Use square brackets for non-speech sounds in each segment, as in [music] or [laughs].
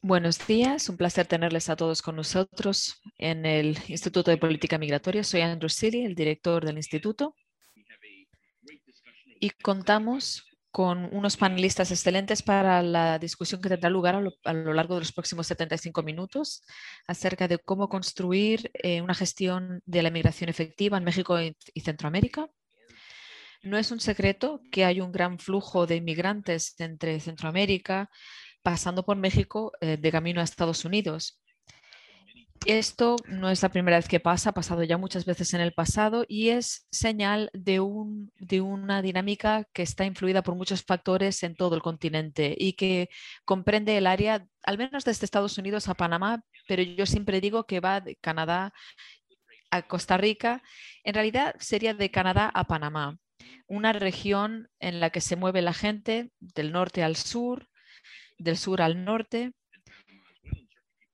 Buenos días, un placer tenerles a todos con nosotros en el Instituto de Política Migratoria. Soy Andrew Silly, el director del instituto, y contamos con unos panelistas excelentes para la discusión que tendrá lugar a lo, largo de los próximos 75 minutos acerca de cómo construir eh, una gestión de la migración efectiva en México y Centroamérica. No es un secreto que hay un gran flujo de inmigrantes entre Centroamérica, pasando por México eh, de camino a Estados Unidos. Esto no es la primera vez que pasa, ha pasado ya muchas veces en el pasado y es señal de, un, de, una dinámica que está influida por muchos factores en todo el continente y que comprende el área, al menos desde Estados Unidos a Panamá, pero yo siempre digo que va de Canadá a Costa Rica. En realidad sería de Canadá a Panamá, una región en la que se mueve la gente del norte al sur, del sur al norte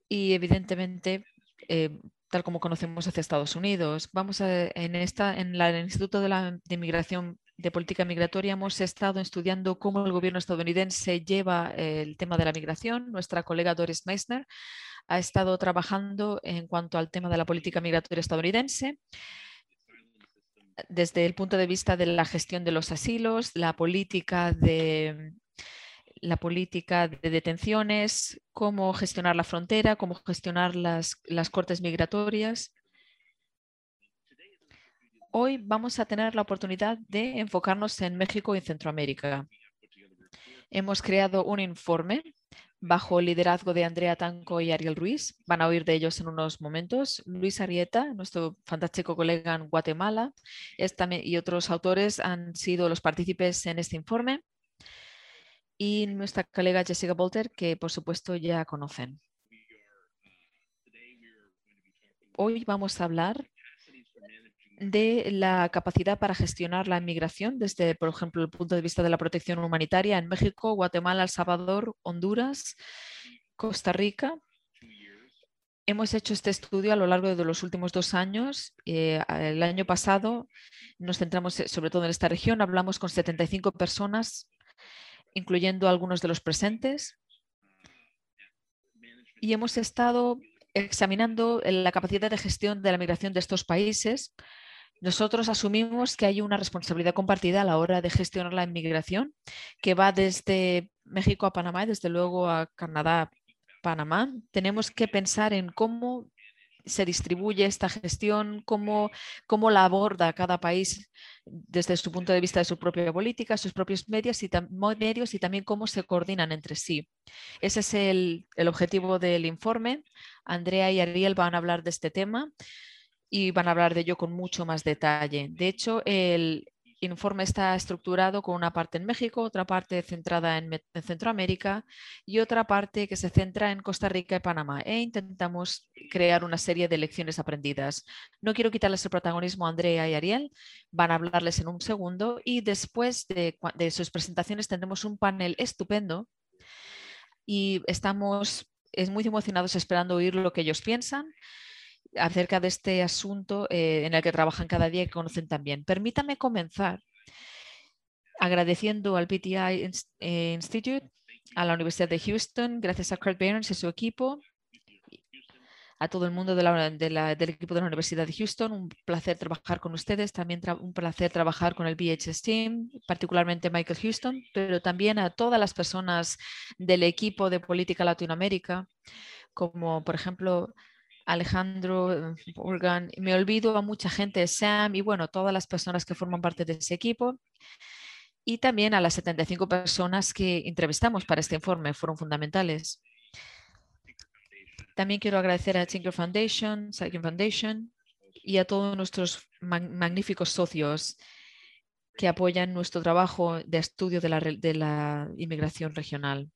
y evidentemente eh, tal como conocemos hacia Estados Unidos. Vamos a, en, esta, en, el Instituto de, la, de Inmigración de Política Migratoria hemos estado estudiando cómo el gobierno estadounidense lleva el tema de la migración. Nuestra colega Doris Meissner ha estado trabajando en cuanto al tema de la política migratoria estadounidense desde el punto de vista de la gestión de los asilos, la política de la política de detenciones, cómo gestionar la frontera, cómo gestionar las, las cortes migratorias. Hoy vamos a tener la oportunidad de enfocarnos en México y Centroamérica. Hemos creado un informe bajo el liderazgo de Andrea Tanco y Ariel Ruiz. Van a oír de ellos en unos momentos. Luis Arieta, nuestro fantástico colega en Guatemala, y otros autores han sido los partícipes en este informe y nuestra colega Jessica Bolter, que por supuesto ya conocen. Hoy vamos a hablar de la capacidad para gestionar la inmigración desde, por ejemplo, el punto de vista de la protección humanitaria en México, Guatemala, El Salvador, Honduras, Costa Rica. Hemos hecho este estudio a lo largo de los últimos dos años. Eh, el año pasado nos centramos eh, sobre todo en esta región. Hablamos con 75 personas incluyendo algunos de los presentes. Y hemos estado examinando la capacidad de gestión de la migración de estos países. Nosotros asumimos que hay una responsabilidad compartida a la hora de gestionar la inmigración, que va desde México a Panamá y desde luego a Canadá, Panamá. Tenemos que pensar en cómo se distribuye esta gestión, cómo, cómo la aborda cada país desde su punto de vista de su propia política, sus propios medios y, medios y también cómo se coordinan entre sí. Ese es el, el objetivo del informe. Andrea y Ariel van a hablar de este tema y van a hablar de ello con mucho más detalle. De hecho, el, informe está estructurado con una parte en México, otra parte centrada en, Centroamérica y otra parte que se centra en Costa Rica y Panamá. E intentamos crear una serie de lecciones aprendidas. No quiero quitarles el protagonismo a Andrea y Ariel, van a hablarles en un segundo y después de, de sus presentaciones tendremos un panel estupendo y estamos es muy emocionados esperando oír lo que ellos piensan acerca de este asunto eh, en el que trabajan cada día y que conocen también. Permítame comenzar agradeciendo al PTI eh, Institute, a la Universidad de Houston, gracias a Kurt Barnes y su equipo, a todo el mundo del equipo de la Universidad de Houston. Un placer trabajar con ustedes, también un placer trabajar con el BHS Team, particularmente Michael Houston, pero también a todas las personas del equipo de política Latinoamérica, como por ejemplo Alejandro Urgan, me olvido a mucha gente, Sam y bueno, todas las personas que forman parte de ese equipo y también a las 75 personas que entrevistamos para este informe, fueron fundamentales. También quiero agradecer a Tinker Foundation, Foundation y a todos nuestros magníficos socios que apoyan nuestro trabajo de estudio de la inmigración regional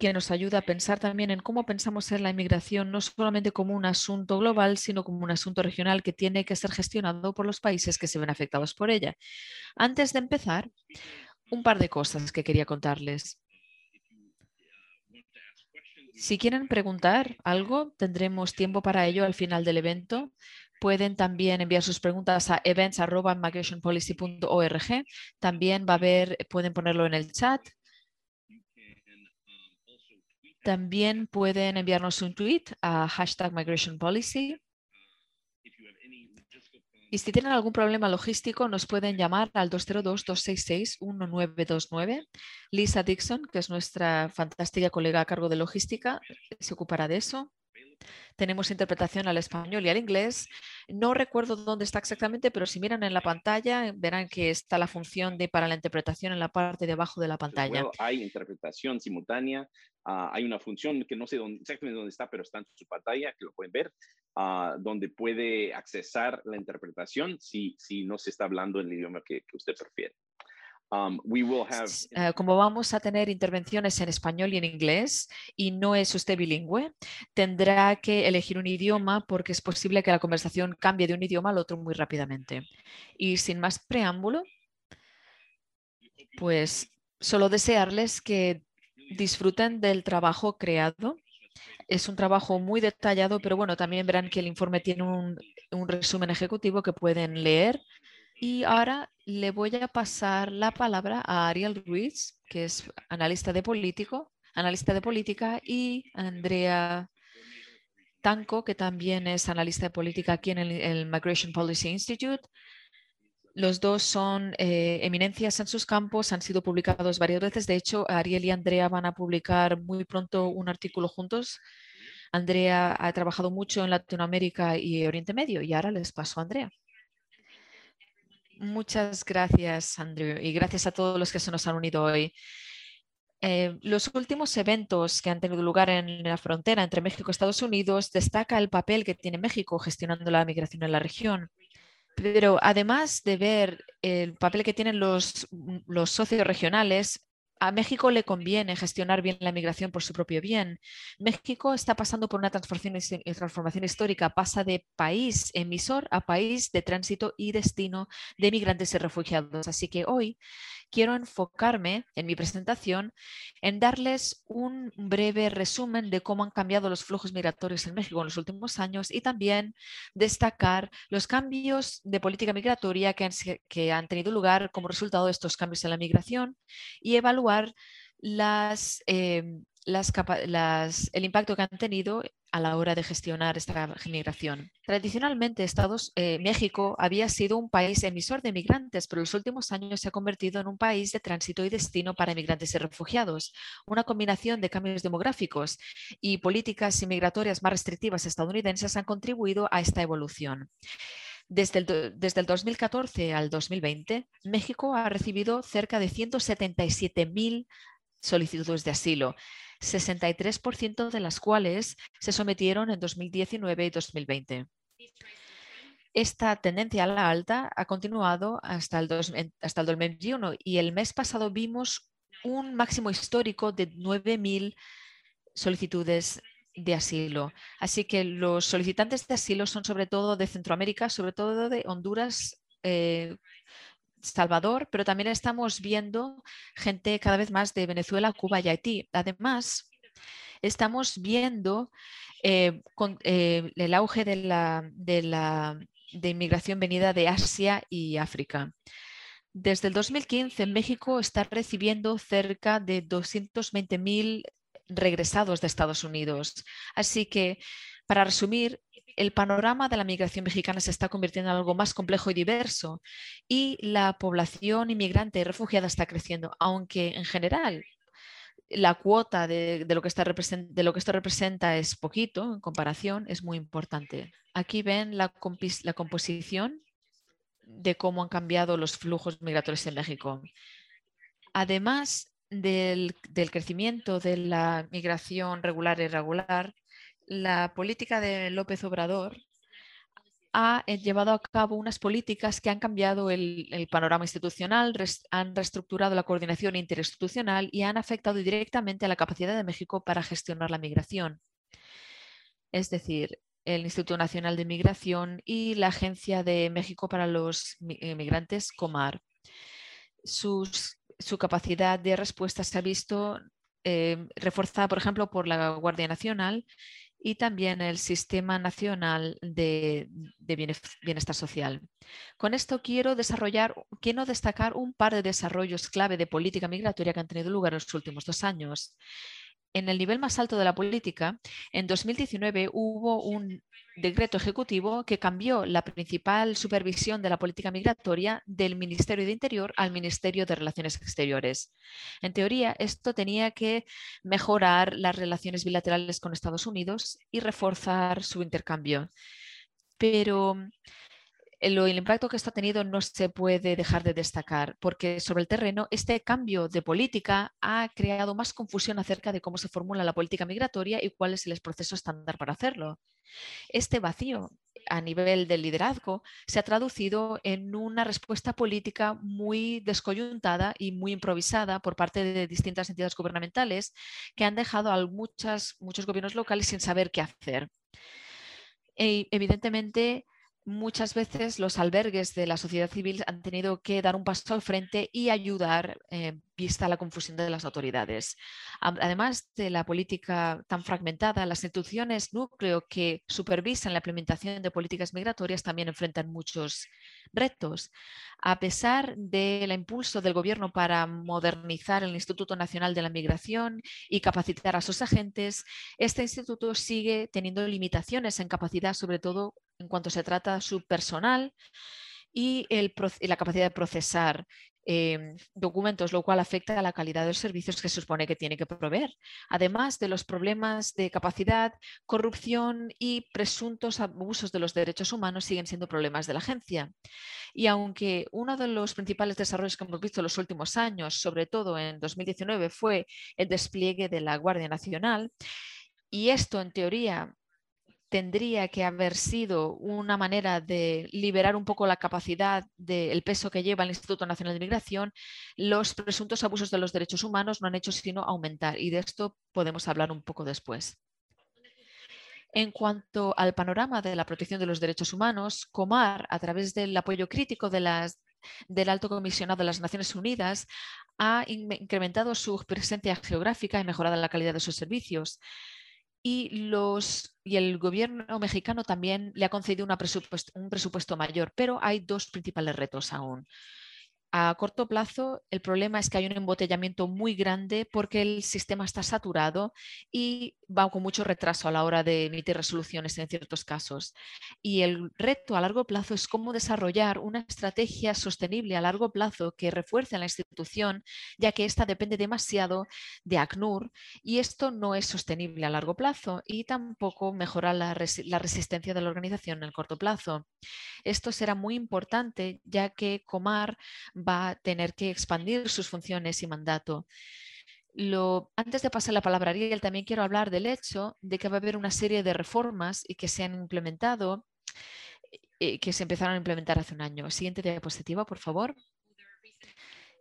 que nos ayuda a pensar también en cómo pensamos en la inmigración, no solamente como un asunto global, sino como un asunto regional que tiene que ser gestionado por los países que se ven afectados por ella. Antes de empezar, un par de cosas que quería contarles. Si quieren preguntar algo, tendremos tiempo para ello al final del evento. Pueden también enviar sus preguntas a events.migrationpolicy.org. También va a haber, pueden ponerlo en el chat También pueden enviarnos un tweet a hashtag Migration Policy. Y si tienen algún problema logístico, nos pueden llamar al 202-266-1929. Lisa Dixon, que es nuestra fantástica colega a cargo de logística, se ocupará de eso. Tenemos interpretación al español y al inglés. No recuerdo dónde está exactamente, pero si miran en la pantalla verán que está la función de para la interpretación en la parte de abajo de la pantalla. hay interpretación simultánea. Ah, hay una función que no sé dónde, exactamente dónde está, pero está en su pantalla, que lo pueden ver, ah, donde puede accesar la interpretación si, si no se está hablando en el idioma que usted prefiere. Um, eh, como vamos a tener intervenciones en español y en inglés y no es usted bilingüe, tendrá que elegir un idioma porque es posible que la conversación cambie de un idioma al otro muy rápidamente. Y sin más preámbulo, pues solo desearles que disfruten del trabajo creado. Es un trabajo muy detallado, pero bueno, también verán que el informe tiene un, un resumen ejecutivo que pueden leer y ahora le voy a pasar la palabra a Ariel Ruiz, que es analista de político, analista de política, y Andrea Tanco, que también es analista de política aquí en el, Migration Policy Institute. Los dos son eh, eminencias en sus campos, han sido publicados varias veces. De hecho, Ariel y Andrea van a publicar muy pronto un artículo juntos. Andrea ha trabajado mucho en Latinoamérica y Oriente Medio y ahora les paso a Andrea. Muchas gracias, Andrew, y gracias a todos los que se nos han unido hoy. Eh, los últimos eventos que han tenido lugar en la frontera entre México y Estados Unidos destaca el papel que tiene México gestionando la migración en la región. Pero además de ver el papel que tienen los, los socios regionales, a México le conviene gestionar bien la migración por su propio bien. México está pasando por una transformación, histórica, pasa de país emisor a país de tránsito y destino de migrantes y refugiados. Así que hoy quiero enfocarme en mi presentación en darles un breve resumen de cómo han cambiado los flujos migratorios en México en los últimos años y también destacar los cambios de política migratoria que han, tenido lugar como resultado de estos cambios en la migración y evaluar em, el impacto que han tenido a la hora de gestionar esta migración. Tradicionalmente, Estados, eh, México había sido un país emisor de migrantes, pero en los últimos años se ha convertido en un país de tránsito y destino para migrantes y refugiados. Una combinación de cambios demográficos y políticas inmigratorias más restrictivas estadounidenses han contribuido a esta evolución. Desde el, desde el, 2014 al 2020, México ha recibido cerca de 177.000 solicitudes de asilo, 63% de las cuales se sometieron en 2019 y 2020. Esta tendencia a la alta ha continuado hasta el, hasta el 2021 y el mes pasado vimos un máximo histórico de 9.000 solicitudes de asilo. Así que los solicitantes de asilo son sobre todo de Centroamérica, sobre todo de Honduras, eh, Salvador, pero también estamos viendo gente cada vez más de Venezuela, Cuba y Haití. Además, estamos viendo eh, eh, el auge de la, de la de inmigración venida de Asia y África. Desde el 2015, México está recibiendo cerca de 220.000 regresados de Estados Unidos. Así que, para resumir, el panorama de la migración mexicana se está convirtiendo en algo más complejo y diverso y la población inmigrante y refugiada está creciendo, aunque en general la cuota de, lo que de, lo que esto representa es poquito en comparación, es muy importante. Aquí ven la, composición de cómo han cambiado los flujos migratorios en México. Además del crecimiento de la migración regular e irregular, la política de López Obrador ha eh, llevado a cabo unas políticas que han cambiado el, panorama institucional, han reestructurado la coordinación interinstitucional y han afectado directamente a la capacidad de México para gestionar la migración. Es decir, el Instituto Nacional de Migración y la Agencia de México para los Migrantes, COMAR. su capacidad de respuesta se ha visto eh, reforzada, por ejemplo, por la Guardia Nacional y también el Sistema Nacional de, Bienestar Social. Con esto quiero desarrollar, quiero destacar un par de desarrollos clave de política migratoria que han tenido lugar en los últimos dos años. En el nivel más alto de la política, en 2019 hubo un decreto ejecutivo que cambió la principal supervisión de la política migratoria del Ministerio de Interior al Ministerio de Relaciones Exteriores. En teoría, esto tenía que mejorar las relaciones bilaterales con Estados Unidos y reforzar su intercambio. Pero el, impacto que esto ha tenido no se puede dejar de destacar, porque sobre el terreno este cambio de política ha creado más confusión acerca de cómo se formula la política migratoria y cuál es el proceso estándar para hacerlo. Este vacío a nivel del liderazgo se ha traducido en una respuesta política muy descoyuntada y muy improvisada por parte de distintas entidades gubernamentales que han dejado a muchas, muchos gobiernos locales sin saber qué hacer. E, evidentemente, muchas veces los albergues de la sociedad civil han tenido que dar un paso al frente y ayudar, eh, vista la confusión de las autoridades. Además de la política tan fragmentada, las instituciones núcleo que supervisan la implementación de políticas migratorias también enfrentan muchos retos. A pesar del impulso del gobierno para modernizar el Instituto Nacional de la Migración y capacitar a sus agentes, este instituto sigue teniendo limitaciones en capacidad, sobre todo en cuanto se trata de su personal y, la capacidad de procesar em, documentos, lo cual afecta a la calidad de los servicios que se supone que tiene que proveer. Además de los problemas de capacidad, corrupción y presuntos abusos de los derechos humanos siguen siendo problemas de la agencia. Y aunque uno de los principales desarrollos que hemos visto en los últimos años, sobre todo en 2019, fue el despliegue de la Guardia Nacional, y esto en teoría tendría que haber sido una manera de liberar un poco la capacidad del peso que lleva el Instituto Nacional de Migración, los presuntos abusos de los derechos humanos no han hecho sino aumentar y de esto podemos hablar un poco después. En cuanto al panorama de la protección de los derechos humanos, Comar, a través del apoyo crítico del Alto Comisionado de las Naciones Unidas, ha incrementado su presencia geográfica y mejorado la calidad de sus servicios y, los, y el gobierno mexicano también le ha concedido un presupuesto mayor, pero hay dos principales retos aún. A corto plazo, el problema es que hay un embotellamiento muy grande porque el sistema está saturado y va con mucho retraso a la hora de emitir resoluciones en ciertos casos. Y el reto a largo plazo es cómo desarrollar una estrategia sostenible a largo plazo que refuerce a la institución, ya que esta depende demasiado de ACNUR y esto no es sostenible a largo plazo y tampoco mejora la, la resistencia de la organización en el corto plazo. Esto será muy importante ya que Comar va a tener que expandir sus funciones y mandato. Antes de pasar la palabra a Ariel, también quiero hablar del hecho de que va a haber una serie de reformas y que se han implementado, eh, que se empezaron a implementar hace un año. Siguiente diapositiva, por favor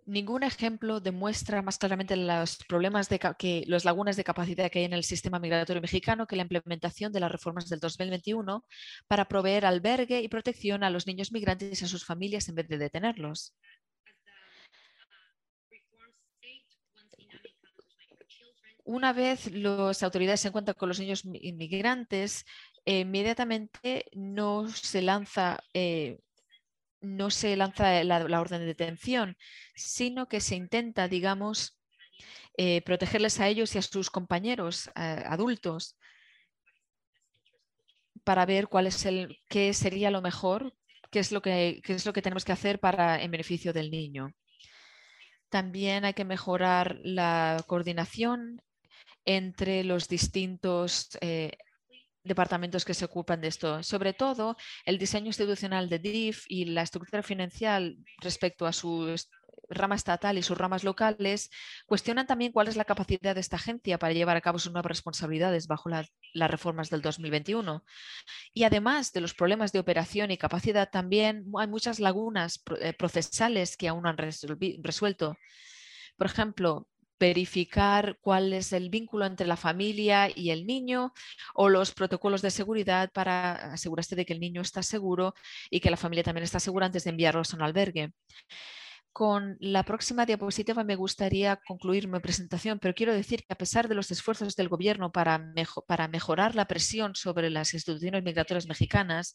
ningún ejemplo demuestra más claramente los problemas de que las lagunas de capacidad que hay en el sistema migratorio mexicano que la implementación de las reformas del 2021 para proveer albergue y protección a los niños migrantes y a sus familias en vez de detenerlos. Una vez las autoridades se encuentran con los niños inmigrantes, inmediatamente no se lanza eh, no se lanza la, orden de detención, sino que se intenta, digamos, eh, protegerles a ellos y a sus compañeros eh, adultos para ver cuál es el, qué sería lo mejor, qué es lo que, es lo que tenemos que hacer para en beneficio del niño. También hay que mejorar la coordinación entre los distintos eh, departamentos que se ocupan de esto. Sobre todo, el diseño institucional de DIF y la estructura financiera respecto a su rama estatal y sus ramas locales cuestionan también cuál es la capacidad de esta agencia para llevar a cabo sus nuevas responsabilidades bajo las reformas del 2021. Y además de los problemas de operación y capacidad, también hay muchas lagunas eh, procesales que aún no han resuelto. Por ejemplo, verificar cuál es el vínculo entre la familia y el niño o los protocolos de seguridad para asegurarse de que el niño está seguro y que la familia también está segura antes de enviarlos a un albergue. Con la próxima diapositiva me gustaría concluir mi presentación, pero quiero decir que a pesar de los esfuerzos del gobierno para, mejorar la presión sobre las instituciones migratorias mexicanas,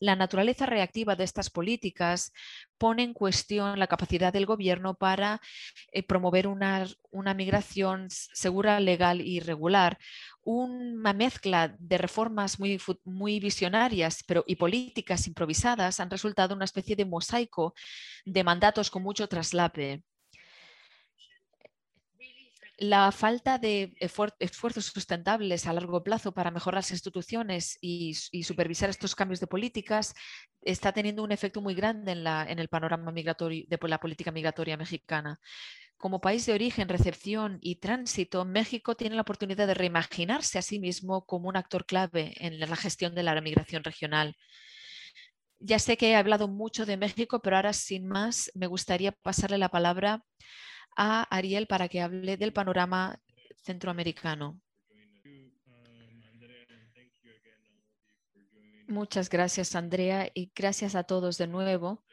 la naturaleza reactiva de estas políticas pone en cuestión la capacidad del gobierno para eh, promover una migración segura, legal y regular, una mezcla de reformas muy, muy visionarias pero, y políticas improvisadas han resultado una especie de mosaico de mandatos con mucho traslape. La falta de esfuerzos sustentables a largo plazo para mejorar las instituciones y, supervisar estos cambios de políticas está teniendo un efecto muy grande en, en el panorama migratorio de la política migratoria mexicana como país de origen, recepción y tránsito, México tiene la oportunidad de reimaginarse a sí mismo como un actor clave en la gestión de la migración regional. Ya sé que he hablado mucho de México, pero ahora sin más me gustaría pasarle la palabra a Ariel para que hable del panorama centroamericano. Muchas gracias, Andrea, y gracias a todos de nuevo.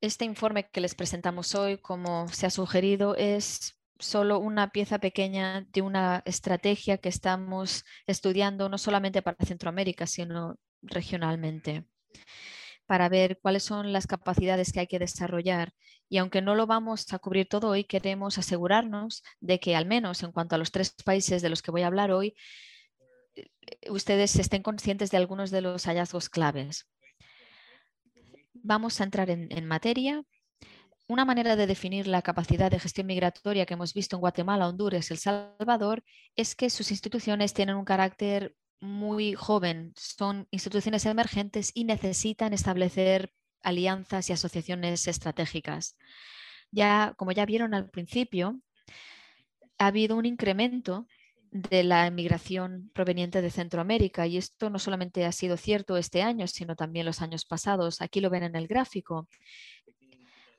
Este informe que les presentamos hoy, como se ha sugerido, es solo una pieza pequeña de una estrategia que estamos estudiando no solamente para Centroamérica, sino regionalmente, para ver cuáles son las capacidades que hay que desarrollar. Y aunque no lo vamos a cubrir todo hoy, queremos asegurarnos de que al menos en cuanto a los tres países de los que voy a hablar hoy, eh, ustedes estén conscientes de algunos de los hallazgos claves. Vamos a entrar en, materia. Una manera de definir la capacidad de gestión migratoria que hemos visto en Guatemala, Honduras y El Salvador es que sus instituciones tienen un carácter muy joven, son instituciones emergentes y necesitan establecer alianzas y asociaciones estratégicas. Ya, como ya vieron al principio, ha habido un incremento de la emigración proveniente de Centroamérica. Y esto no solamente ha sido cierto este año, sino también los años pasados. Aquí lo ven en el gráfico.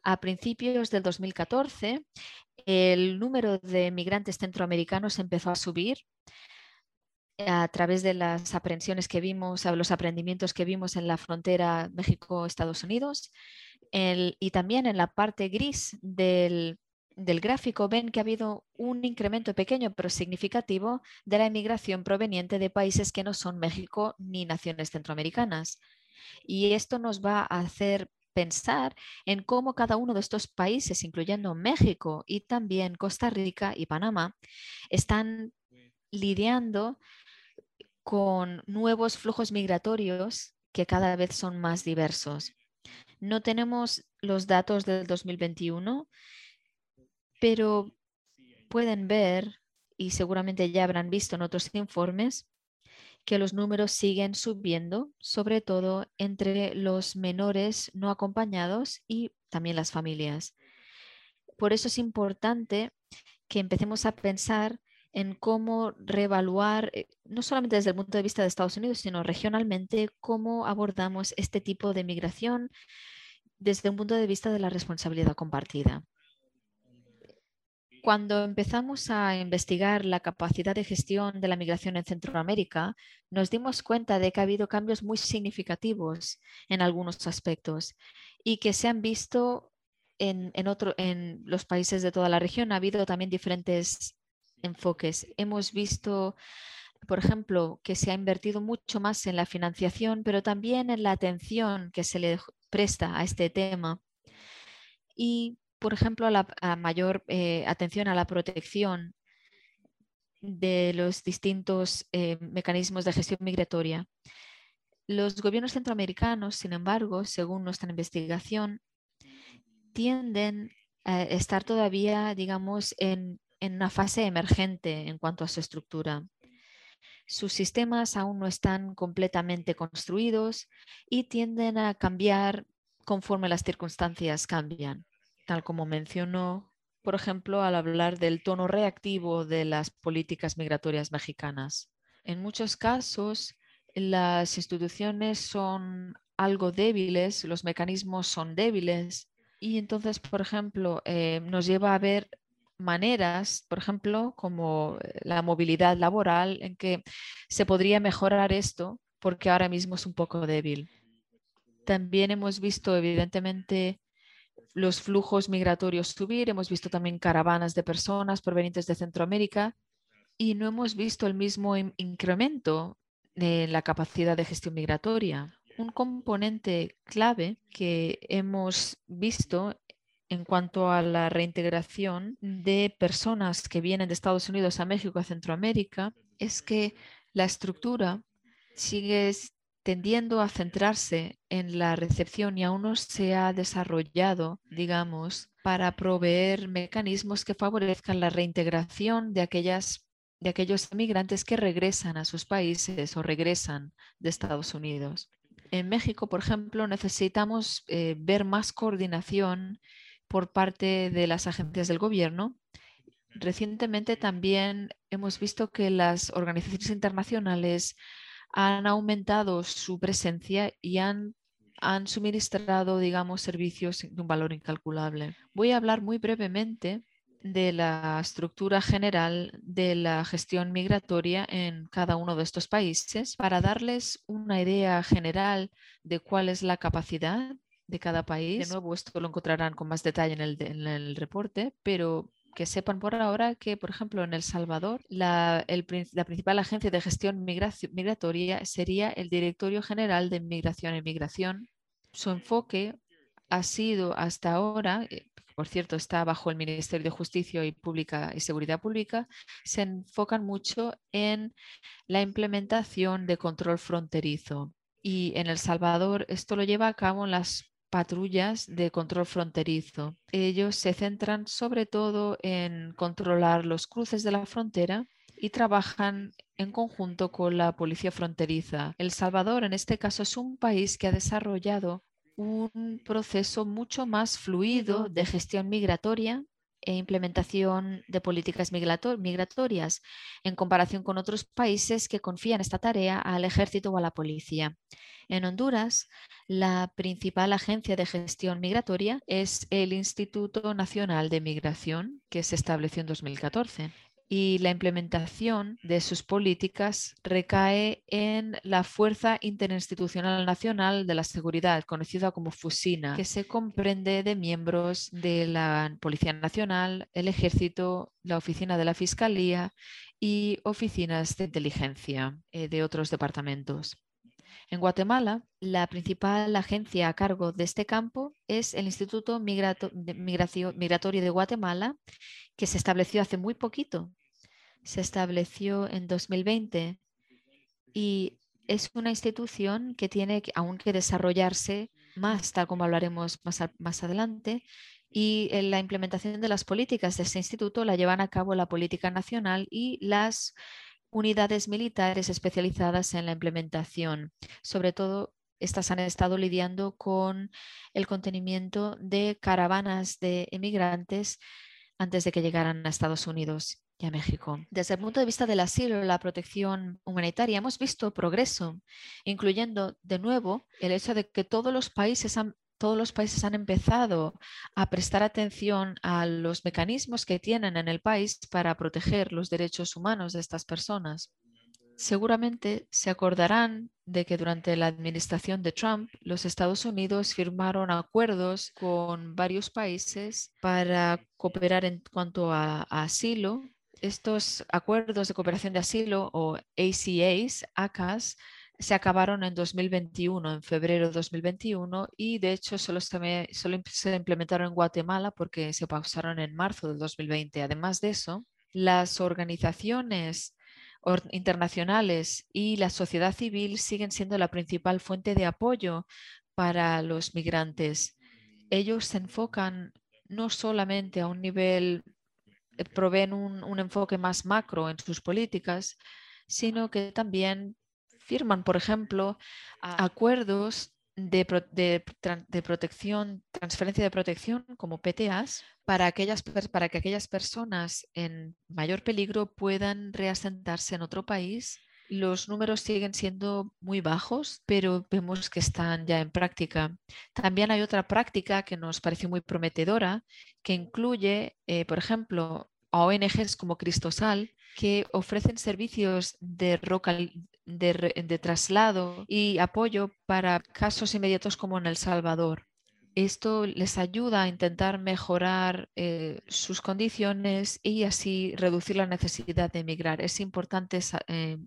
A principios del 2014, el número de migrantes centroamericanos empezó a subir a través de las aprehensiones que vimos, los aprendimientos que vimos en la frontera México-Estados Unidos y también en la parte gris del del gráfico ven que ha habido un incremento pequeño pero significativo de la emigración proveniente de países que no son México ni naciones centroamericanas. Y esto nos va a hacer pensar en cómo cada uno de estos países, incluyendo México y también Costa Rica y Panamá, están lidiando con nuevos flujos migratorios que cada vez son más diversos. No tenemos los datos del 2021 pero pueden ver, y seguramente ya habrán visto en otros informes, que los números siguen subiendo, sobre todo entre los menores no acompañados y también las familias. Por eso es importante que empecemos a pensar en cómo reevaluar, eh, no solamente desde el punto de vista de Estados Unidos, sino regionalmente, cómo abordamos este tipo de migración desde un punto de vista de la responsabilidad compartida. Cuando empezamos a investigar la capacidad de gestión de la migración en Centroamérica, nos dimos cuenta de que ha habido cambios muy significativos en algunos aspectos y que se han visto en, en los países de toda la región. Ha habido también diferentes enfoques. Hemos visto, por ejemplo, que se ha invertido mucho más en la financiación, pero también en la atención que se le presta a este tema. Y por ejemplo, a la mayor eh, atención a la protección de los distintos eh, mecanismos de gestión migratoria. Los gobiernos centroamericanos, sin embargo, según nuestra investigación, tienden a estar todavía, digamos, en, en una fase emergente en cuanto a su estructura. Sus sistemas aún no están completamente construidos y tienden a cambiar conforme las circunstancias cambian tal como mencionó, por ejemplo, al hablar del tono reactivo de las políticas migratorias mexicanas. En muchos casos, las instituciones son algo débiles, los mecanismos son débiles y entonces, por ejemplo, eh, nos lleva a ver maneras, por ejemplo, como eh, la movilidad laboral, en que se podría mejorar esto porque ahora mismo es un poco débil. También hemos visto, evidentemente, los flujos migratorios subir, hemos visto también caravanas de personas provenientes de Centroamérica y no hemos visto el mismo incremento de la capacidad de gestión migratoria. Un componente clave que hemos visto en cuanto a la reintegración de personas que vienen de Estados Unidos a México, a Centroamérica, es que la estructura sigue tendiendo a centrarse en la recepción y aún no se ha desarrollado, digamos, para proveer mecanismos que favorezcan la reintegración de aquellas de aquellos migrantes que regresan a sus países o regresan de Estados Unidos. En México, por ejemplo, necesitamos eh, ver más coordinación por parte de las agencias del gobierno. Recientemente también hemos visto que las organizaciones internacionales han aumentado su presencia y han, han suministrado, digamos, servicios de un valor incalculable. Voy a hablar muy brevemente de la estructura general de la gestión migratoria en cada uno de estos países para darles una idea general de cuál es la capacidad de cada país. De nuevo, esto lo encontrarán con más detalle en el, en el reporte, pero que sepan por ahora que, por ejemplo, en El Salvador, la, la principal agencia de gestión migratoria sería el Directorio General de Migración y Migración. Su enfoque ha sido hasta ahora, eh, por cierto, está bajo el Ministerio de Justicia y, Pública y Seguridad Pública, se enfocan mucho en la implementación de control fronterizo. Y en El Salvador esto lo lleva a cabo en las patrullas de control fronterizo. Ellos se centran sobre todo en controlar los cruces de la frontera y trabajan en conjunto con la policía fronteriza. El Salvador, en este caso, es un país que ha desarrollado un proceso mucho más fluido de gestión migratoria e implementación de políticas migratorias en comparación con otros países que confían esta tarea al ejército o a la policía. En Honduras, la principal agencia de gestión migratoria es el Instituto Nacional de Migración, que se estableció en 2014 y la implementación de sus políticas recae en la Fuerza Interinstitucional Nacional de la Seguridad, conocida como FUSINA, que se comprende de miembros de la Policía Nacional, el Ejército, la Oficina de la Fiscalía y oficinas de inteligencia eh, de otros departamentos. En Guatemala, la principal agencia a cargo de este campo es el Instituto Migratorio de Guatemala, que se estableció hace muy poquito. Se estableció en 2020 y es una institución que tiene aún que desarrollarse más, tal como hablaremos más, adelante, y la implementación de las políticas de este instituto la llevan a cabo la política nacional y las unidades militares especializadas en la implementación. Sobre todo, estas han estado lidiando con el contenimiento de caravanas de emigrantes antes de que llegaran a Estados Unidos y a México. Desde el punto de vista del asilo y la protección humanitaria, hemos visto progreso, incluyendo de nuevo el hecho de que todos los países han todos los países han empezado a prestar atención a los mecanismos que tienen en el país para proteger los derechos humanos de estas personas. Seguramente se acordarán de que durante la administración de Trump, los Estados Unidos firmaron acuerdos con varios países para cooperar en cuanto a, asilo. Estos acuerdos de cooperación de asilo o ACAs, ACAS, se acabaron en 2021, en febrero de 2021, y de hecho solo se, solo se implementaron en Guatemala porque se pausaron en marzo de 2020. Además de eso, las organizaciones internacionales y la sociedad civil siguen siendo la principal fuente de apoyo para los migrantes. Ellos se enfocan no solamente a un nivel, eh, proveen un, un enfoque más macro en sus políticas, sino que también firman, por ejemplo, acuerdos de, protección, transferencia de protección como PTAs para, aquellas, para que aquellas personas en mayor peligro puedan reasentarse en otro país. Los números siguen siendo muy bajos, pero vemos que están ya en práctica. También hay otra práctica que nos pareció muy prometedora, que incluye, eh, por ejemplo, a ONGs como Cristosal, que ofrecen servicios de, de, traslado y apoyo para casos inmediatos como en El Salvador. Esto les ayuda a intentar mejorar eh, sus condiciones y así reducir la necesidad de emigrar. Es importante eh,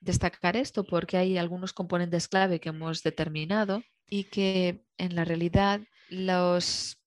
destacar esto porque hay algunos componentes clave que hemos determinado y que en la realidad los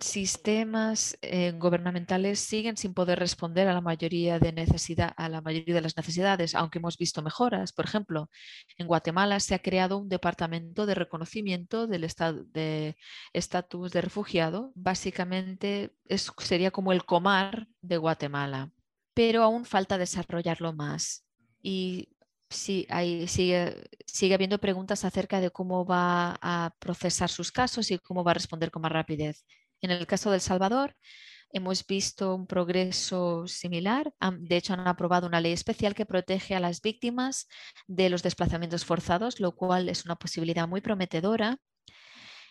sistemas eh, gubernamentales siguen sin poder responder a la mayoría de necesidad, a la mayoría de las necesidades, aunque hemos visto mejoras. Por ejemplo, en Guatemala se ha creado un departamento de reconocimiento del estado de estatus de refugiado. Básicamente sería como el comar de Guatemala, pero aún falta desarrollarlo más. Y sí, hay, sigue, sigue habiendo preguntas acerca de cómo va a procesar sus casos y cómo va a responder con más rapidez. En el caso de El Salvador, hemos visto un progreso similar. De hecho, han aprobado una ley especial que protege a las víctimas de los desplazamientos forzados, lo cual es una posibilidad muy prometedora.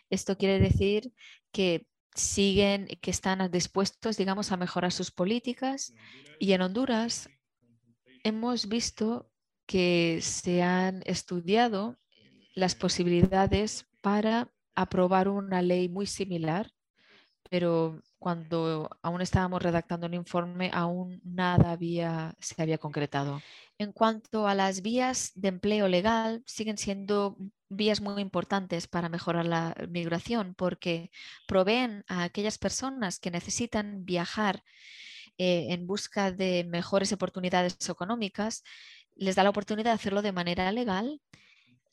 Esto quiere decir que siguen, que están dispuestos, digamos, a mejorar sus políticas. Y en Honduras hemos visto que se han estudiado las posibilidades para aprobar una ley muy similar pero cuando aún estábamos redactando un informe, aún nada había, se había concretado. En cuanto a las vías de empleo legal, siguen siendo vías muy importantes para mejorar la migración porque proveen a aquellas personas que necesitan viajar eh, en busca de mejores oportunidades económicas, les da la oportunidad de hacerlo de manera legal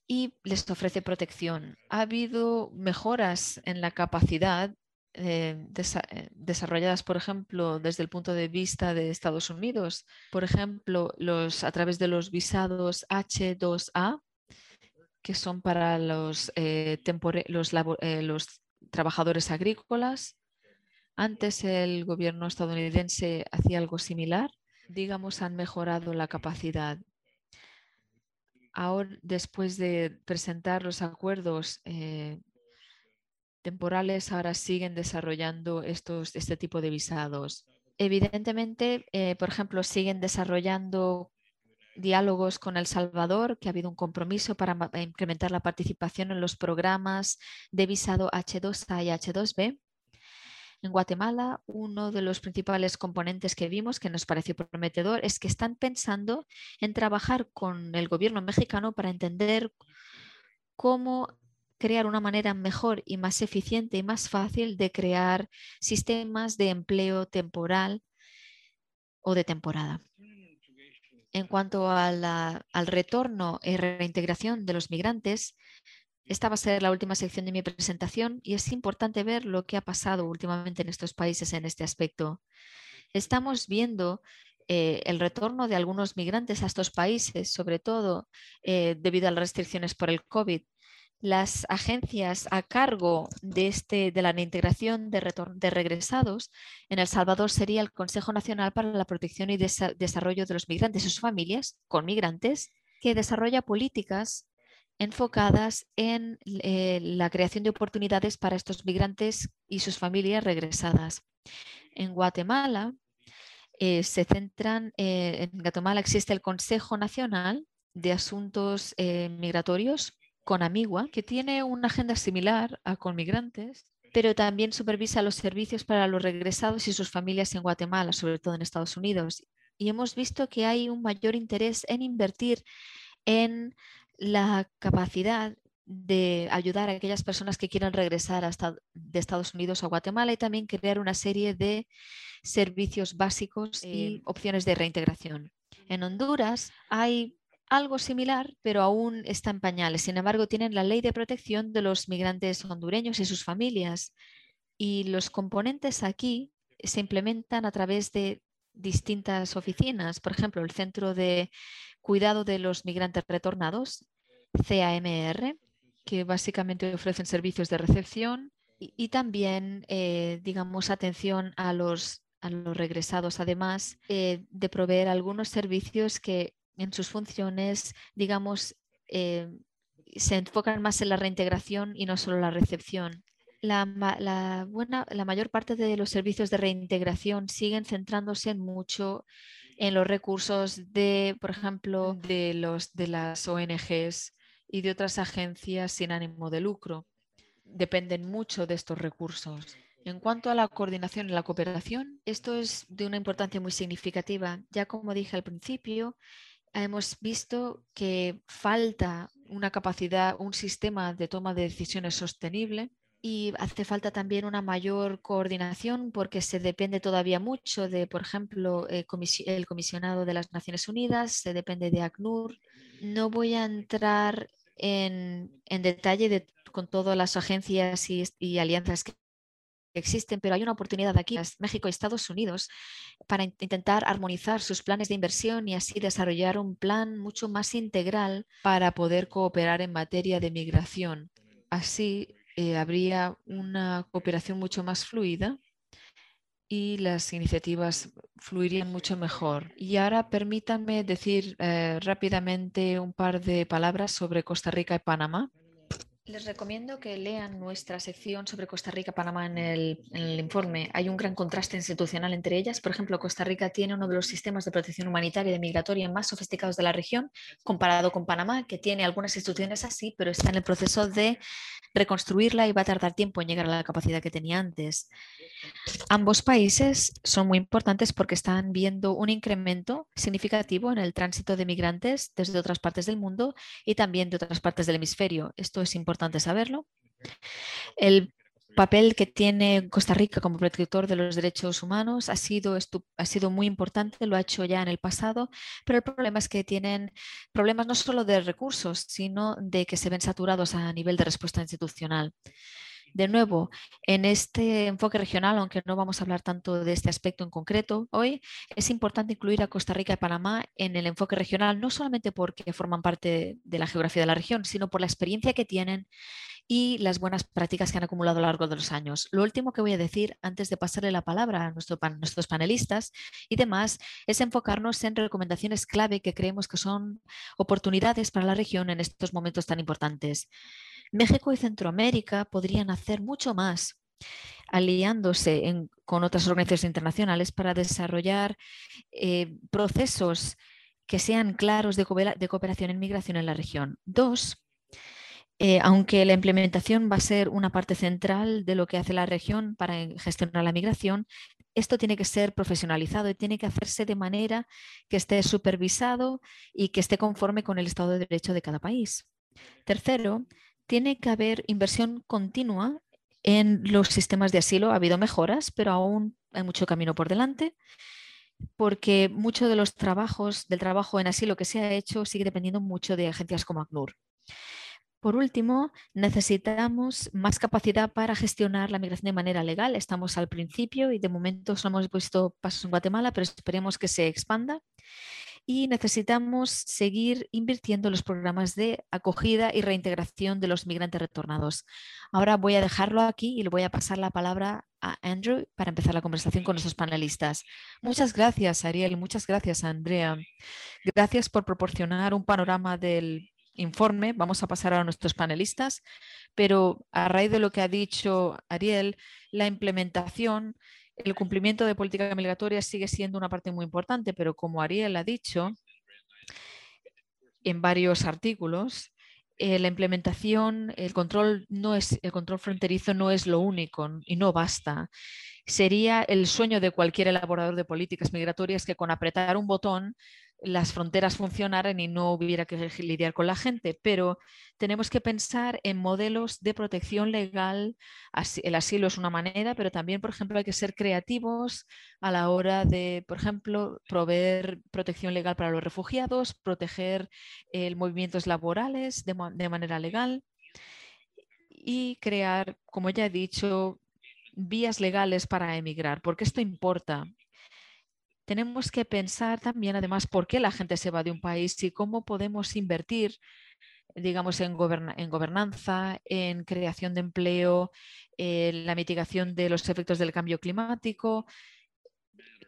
y les ofrece protección. Ha habido mejoras en la capacidad eh, eh, desarrolladas, por ejemplo, desde el punto de vista de Estados Unidos, por ejemplo, los, a través de los visados H2A, que son para los, eh, los, los trabajadores agrícolas. Antes el gobierno estadounidense hacía algo similar. Digamos, han mejorado la capacidad ahora después de presentar los acuerdos temporales ahora siguen desarrollando estos, este tipo de visados. Evidentemente, eh, por ejemplo, siguen desarrollando diálogos con El Salvador, que ha habido un compromiso para incrementar la participación en los programas de visado H2A y H2B. En Guatemala, uno de los principales componentes que vimos que nos pareció prometedor es que están pensando en trabajar con el gobierno mexicano para entender cómo crear una manera mejor y más eficiente y más fácil de crear sistemas de empleo temporal o de temporada. En cuanto al retorno y reintegración de los migrantes, esta va a ser la última sección de mi presentación y es importante ver lo que ha pasado últimamente en estos países en este aspecto. Estamos viendo eh, el retorno de algunos migrantes a estos países, sobre todo eh, debido a las restricciones por el COVID las agencias a cargo de, este, de la integración de, de regresados en El Salvador sería el Consejo Nacional para la Protección y Desarrollo de los Migrantes y sus familias con migrantes, que desarrolla políticas enfocadas en eh, la creación de oportunidades para estos migrantes y sus familias regresadas. En Guatemala eh, se centran, eh, en Guatemala existe el Consejo Nacional de Asuntos Migratorios con Amigua, que tiene una agenda similar a con migrantes, pero también supervisa los servicios para los regresados y sus familias en Guatemala, sobre todo en Estados Unidos. Y hemos visto que hay un mayor interés en invertir en la capacidad de ayudar a aquellas personas que quieran regresar hasta de Estados Unidos a Guatemala y también crear una serie de servicios básicos y opciones de reintegración. En Honduras hay algo similar, pero aún está en pañales. Sin embargo, tienen la ley de protección de los migrantes hondureños y sus familias. Y los componentes aquí se implementan a través de distintas oficinas. Por ejemplo, el Centro de Cuidado de los Migrantes Retornados, CAMR, que básicamente ofrecen servicios de recepción y, también, eh, digamos, atención a los, a los regresados, además eh, de proveer algunos servicios que en sus funciones, digamos, eh, se enfocan más en la reintegración y no solo la recepción. La, buena, la mayor parte de los servicios de reintegración siguen centrándose mucho en los recursos de, por ejemplo, de, los, de las ONGs y de otras agencias sin ánimo de lucro. dependen mucho de estos recursos. En cuanto a la coordinación y la cooperación, esto es de una importancia muy significativa. Ya como dije al principio, hemos visto que falta una capacidad, un sistema de toma de decisiones sostenible y hace falta también una mayor coordinación porque se depende todavía mucho de, por ejemplo, eh, el comisionado de las Naciones Unidas, se depende de ACNUR. No voy a entrar en, detalle con todas las agencias y alianzas que existen, pero hay una oportunidad aquí, México y Estados Unidos, para intentar armonizar sus planes de inversión y así desarrollar un plan mucho más integral para poder cooperar en materia de migración. Así eh, habría una cooperación mucho más fluida y las iniciativas fluirían mucho mejor. Y ahora permítanme decir eh, rápidamente un par de palabras sobre Costa Rica y Panamá. Les recomiendo que lean nuestra sección sobre Costa Rica y Panamá en el, informe. Hay un gran contraste institucional entre ellas. Por ejemplo, Costa Rica tiene uno de los sistemas de protección humanitaria y migratoria más sofisticados de la región, comparado con Panamá, que tiene algunas instituciones así, pero está en el proceso de reconstruirla y va a tardar tiempo en llegar a la capacidad que tenía antes. Ambos países son muy importantes porque están viendo un incremento significativo en el tránsito de migrantes desde otras partes del mundo y también de otras partes del hemisferio. Esto es importante saberlo. El papel que tiene Costa Rica como protector de los derechos humanos ha sido, ha sido muy importante, lo ha hecho ya en el pasado, pero el problema es que tienen problemas no solo de recursos, sino de que se ven saturados a nivel de respuesta institucional. De nuevo, en este enfoque regional, aunque no vamos a hablar tanto de este aspecto en concreto hoy, es importante incluir a Costa Rica y Panamá en el enfoque regional, no solamente porque forman parte de la geografía de la región, sino por la experiencia que tienen y las buenas prácticas que han acumulado a lo largo de los años. Lo último que voy a decir antes de pasarle la palabra a nuestros panelistas y demás es enfocarnos en recomendaciones clave que creemos que son oportunidades para la región en estos momentos tan importantes. México y Centroamérica podrían hacer mucho más aliándose con otras organizaciones internacionales para desarrollar eh, procesos que sean claros de, cooperación en migración en la región. Dos, eh, aunque la implementación va a ser una parte central de lo que hace la región para gestionar la migración, esto tiene que ser profesionalizado y tiene que hacerse de manera que esté supervisado y que esté conforme con el Estado de Derecho de cada país. Tercero, tiene que haber inversión continua en los sistemas de asilo. Ha habido mejoras, pero aún hay mucho camino por delante, porque mucho de los trabajos, del trabajo en asilo que se ha hecho, sigue dependiendo mucho de agencias como ACNUR. Por último, necesitamos más capacidad para gestionar la migración de manera legal. Estamos al principio y de momento solo hemos visto pasos en Guatemala, pero esperemos que se expanda y necesitamos seguir invirtiendo en los programas de acogida y reintegración de los migrantes retornados. Ahora voy a dejarlo aquí y le voy a pasar la palabra a Andrew para empezar la conversación con nuestros panelistas. Muchas gracias, Ariel, muchas gracias, Andrea. Gracias por proporcionar un panorama del informe. Vamos a pasar a nuestros panelistas, pero a raíz de lo que ha dicho Ariel, la implementación el cumplimiento de política migratoria sigue siendo una parte muy importante, pero como Ariel ha dicho en varios artículos, eh, la implementación, el control, no es, el control fronterizo no es lo único y no basta. Sería el sueño de cualquier elaborador de políticas migratorias que con apretar un botón las fronteras funcionaran y no hubiera que lidiar con la gente, pero tenemos que pensar en modelos de protección legal. El asilo es una manera, pero también, por ejemplo, hay que ser creativos a la hora de, por ejemplo, proveer protección legal para los refugiados, proteger el movimientos laborales de, de manera legal y crear, como ya he dicho, vías legales para emigrar, porque esto importa tenemos que pensar también, además, por qué la gente se va de un país y cómo podemos invertir, digamos, en, gobernanza, en creación de empleo, en la mitigación de los efectos del cambio climático,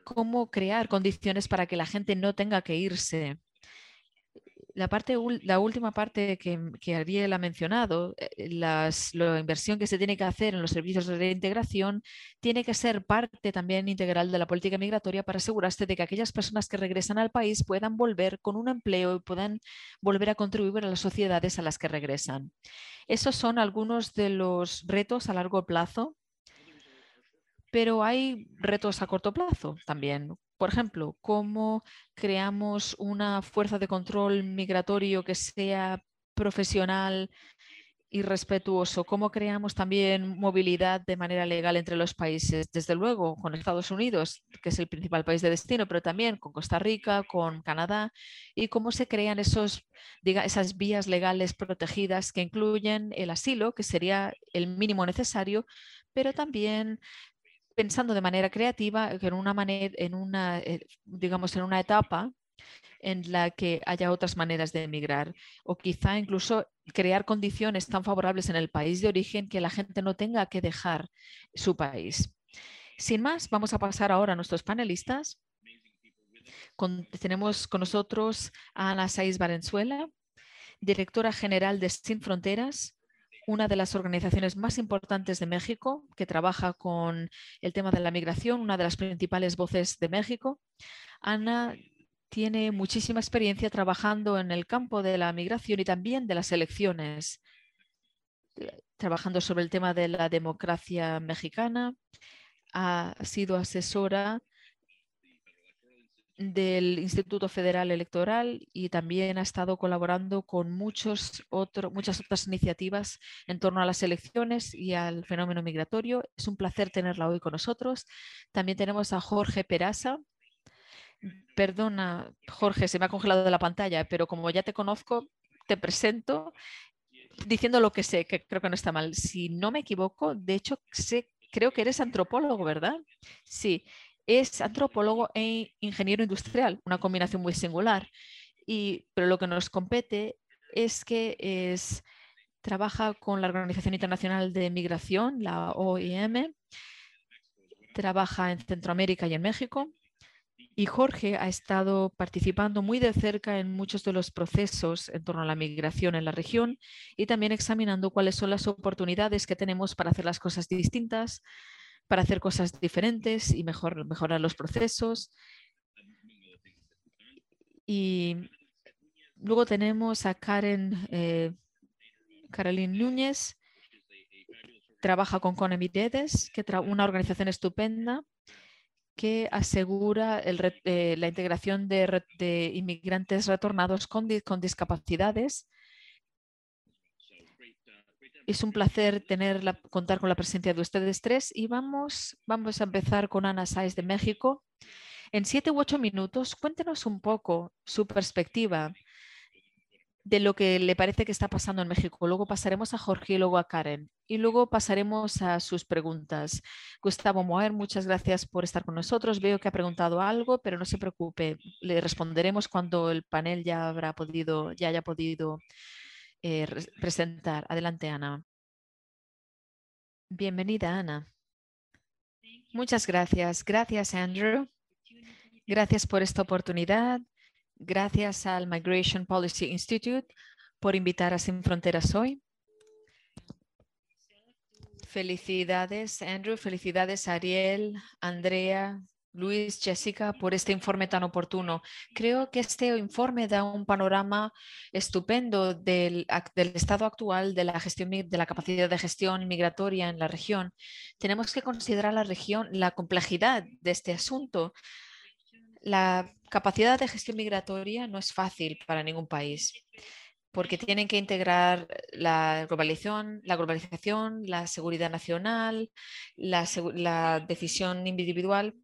cómo crear condiciones para que la gente no tenga que irse. La, parte, la última parte que, que Ariel ha mencionado, eh, las, la inversión que se tiene que hacer en los servicios de reintegración, tiene que ser parte también integral de la política migratoria para asegurarse de que aquellas personas que regresan al país puedan volver con un empleo y puedan volver a contribuir a las sociedades a las que regresan. Esos son algunos de los retos a largo plazo pero hay retos a corto plazo también. Por ejemplo, cómo creamos una fuerza de control migratorio que sea profesional y respetuoso, cómo creamos también movilidad de manera legal entre los países, desde luego con Estados Unidos, que es el principal país de destino, pero también con Costa Rica, con Canadá, y cómo se crean esos, diga, esas vías legales protegidas que incluyen el asilo, que sería el mínimo necesario, pero también pensando de manera creativa en una manera, en una, eh, digamos, en una etapa en la que haya otras maneras de emigrar o quizá incluso crear condiciones tan favorables en el país de origen que la gente no tenga que dejar su país. Sin más, vamos a pasar ahora a nuestros panelistas. tenemos con nosotros a Ana Saiz Valenzuela, directora general de Sin Fronteras, una de las organizaciones más importantes de México que trabaja con el tema de la migración, una de las principales voces de México. Ana tiene muchísima experiencia trabajando en el campo de la migración y también de las elecciones, trabajando sobre el tema de la democracia mexicana. Ha sido asesora del Instituto Federal Electoral y también ha estado colaborando con muchos muchas otras iniciativas en torno a las elecciones y al fenómeno migratorio. Es un placer tenerla hoy con nosotros. También tenemos a Jorge Peraza. Perdona, Jorge, se me ha congelado la pantalla, pero como ya te conozco, te presento diciendo lo que sé, que creo que no está mal. Si no me equivoco, de hecho, sé, creo que eres antropólogo, ¿verdad? Sí, es antropólogo e ingeniero industrial, una combinación muy singular. Y, pero lo que nos compete es que es, trabaja con la Organización Internacional de Migración, la OIM, trabaja en Centroamérica y en México. Y Jorge ha estado participando muy de cerca en muchos de los procesos en torno a la migración en la región y también examinando cuáles son las oportunidades que tenemos para hacer las cosas distintas, para hacer cosas diferentes y mejor, mejorar los procesos. Y luego tenemos a Karen eh, Caroline Núñez, trabaja con Conemidedes, que una organización estupenda que asegura eh, la integración de, inmigrantes retornados con discapacidades es un placer contar con la presencia de ustedes tres y vamos, vamos a empezar con Ana Sáez de México. En siete u ocho minutos, cuéntenos un poco su perspectiva de lo que le parece que está pasando en México. Luego pasaremos a Jorge y luego a Karen. Y luego pasaremos a sus preguntas. Gustavo Moer, muchas gracias por estar con nosotros. Veo que ha preguntado algo, pero no se preocupe. Le responderemos cuando el panel ya habrá podido, ya haya podido eh, presentar. Adelante, Ana. Bienvenida, Ana. Muchas gracias. Gracias, Andrew. Gracias por esta oportunidad. Gracias al Migration Policy Institute por invitar a Sin Fronteras hoy. Felicidades, Andrew. Felicidades, Ariel, Andrea, Luis, Jessica, por este informe tan oportuno. Creo que este informe da un panorama estupendo del, estado actual de la, gestión, de la capacidad de gestión migratoria en la región. Tenemos que considerar la región, la complejidad de este asunto. La capacidad de gestión migratoria no es fácil para ningún país porque tienen que integrar la globalización, la, globalización, la seguridad nacional, la decisión individual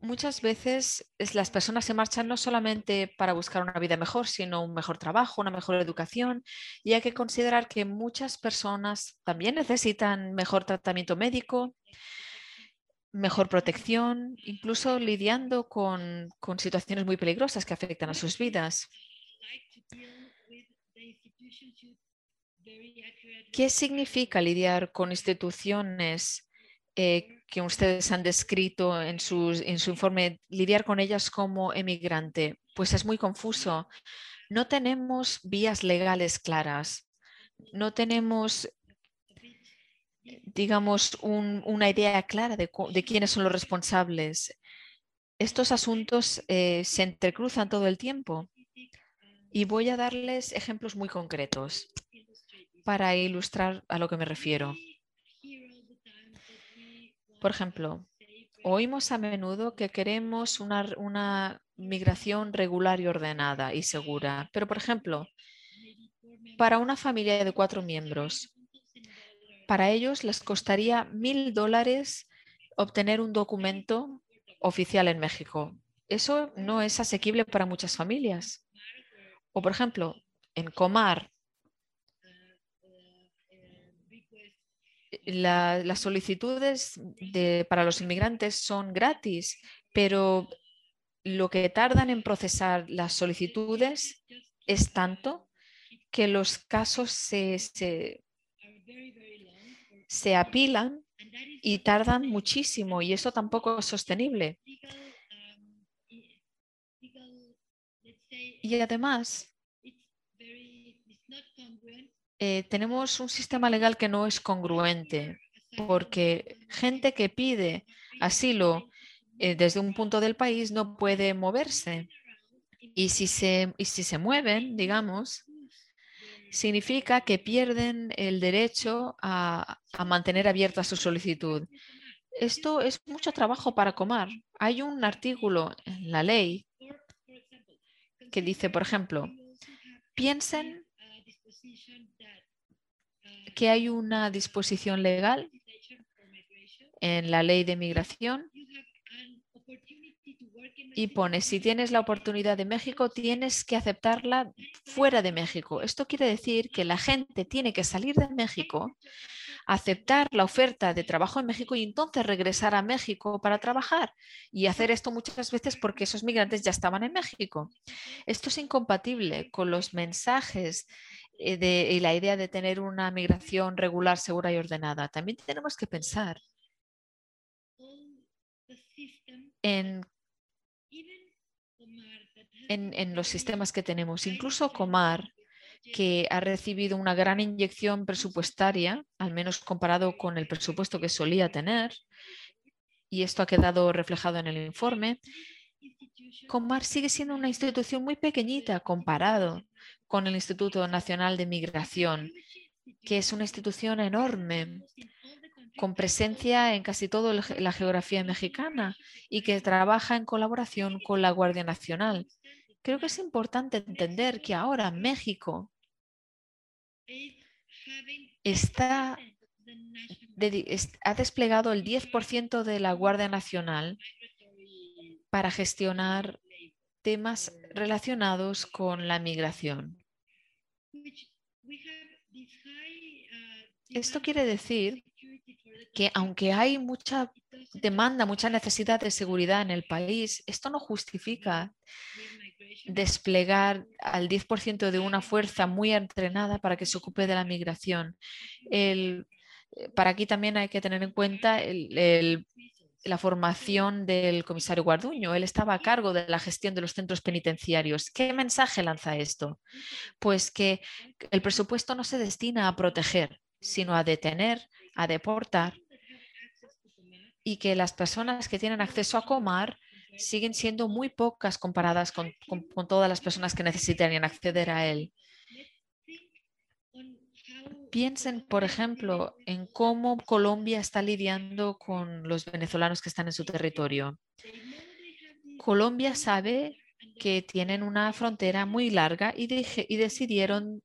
muchas veces las personas se marchan no solamente para buscar una vida mejor, sino un mejor trabajo, una mejor educación. Y hay que considerar que muchas personas también necesitan mejor tratamiento médico, mejor protección, incluso lidiando con, con situaciones muy peligrosas que afectan a sus vidas. ¿Qué significa lidiar con instituciones eh, que ustedes han descrito en, en su informe, lidiar con ellas como emigrante, pues es muy confuso. No tenemos vías legales claras, no tenemos, digamos, una idea clara de, quiénes son los responsables. Estos asuntos eh, se entrecruzan todo el tiempo y voy a darles ejemplos muy concretos para ilustrar a lo que me refiero. Por ejemplo, oímos a menudo que queremos una, migración regular y ordenada y segura, pero por ejemplo, para una familia de cuatro miembros, para ellos les costaría mil dólares obtener un documento oficial en México. Eso no es asequible para muchas familias. O, por ejemplo, en Comar, las solicitudes para los inmigrantes son gratis, pero lo que tardan en procesar las solicitudes es tanto que los casos se, se, apilan y tardan muchísimo y eso tampoco es sostenible. Y además, eh, tenemos un sistema legal que no es congruente, porque gente que pide asilo eh, desde un punto del país no puede moverse. Y si se, y si se mueven, digamos, significa que pierden el derecho a, a, mantener abierta su solicitud. Esto es mucho trabajo para Comar. Hay un artículo en la ley que dice, por ejemplo, piensen que hay una disposición legal en la ley de migración y pone, si tienes la oportunidad de México, tienes que aceptarla fuera de México. Esto quiere decir que la gente tiene que salir de México, aceptar la oferta de trabajo en México y entonces regresar a México para trabajar. Y hacer esto muchas veces porque esos migrantes ya estaban en México. Esto es incompatible con los mensajes de, y la idea de tener una migración regular, segura y ordenada. También tenemos que pensar en, en, los sistemas que tenemos. Incluso Comar, que ha recibido una gran inyección presupuestaria, al menos comparado con el presupuesto que solía tener, y esto ha quedado reflejado en el informe, Comar sigue siendo una institución muy pequeñita comparado con el Instituto Nacional de Migración, que es una institución enorme, con presencia en casi toda la geografía mexicana y que trabaja en colaboración con la Guardia Nacional. Creo que es importante entender que ahora México ha desplegado el 10% de la Guardia Nacional para gestionar temas relacionados con la migración. Esto quiere decir que aunque hay mucha demanda, mucha necesidad de seguridad en el país, esto no justifica desplegar al 10% de una fuerza muy entrenada para que se ocupe de la migración. El, para aquí también hay que tener en cuenta la formación del comisario Guarduño. Él estaba a cargo de la gestión de los centros penitenciarios. ¿Qué mensaje lanza esto? Pues que el presupuesto no se destina a proteger, sino a detener, a deportar y que las personas que tienen acceso a Comar siguen siendo muy pocas comparadas con, con todas las personas que necesitarían acceder a él. Piensen, por ejemplo, en cómo Colombia está lidiando con los venezolanos que están en su territorio. Colombia sabe que tienen una frontera muy larga y, y decidieron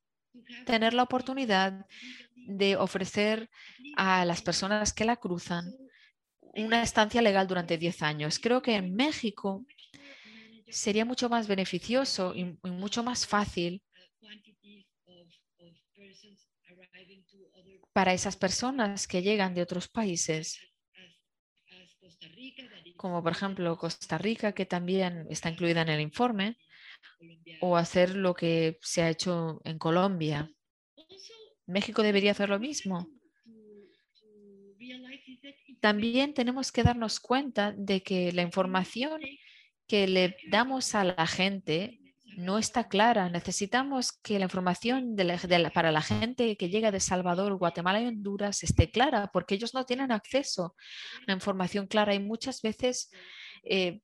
tener la oportunidad de ofrecer a las personas que la cruzan una estancia legal durante 10 años. Creo que en México sería mucho más beneficioso y mucho más fácil para esas personas que llegan de otros países, como por ejemplo Costa Rica, que también está incluida en el informe, o hacer lo que se ha hecho en Colombia. México debería hacer lo mismo. también tenemos que darnos cuenta de que la información que le damos a la gente no está clara. Necesitamos que la información para la gente que llega de Salvador, Guatemala y Honduras esté clara, porque ellos no tienen acceso a información clara y muchas veces eh,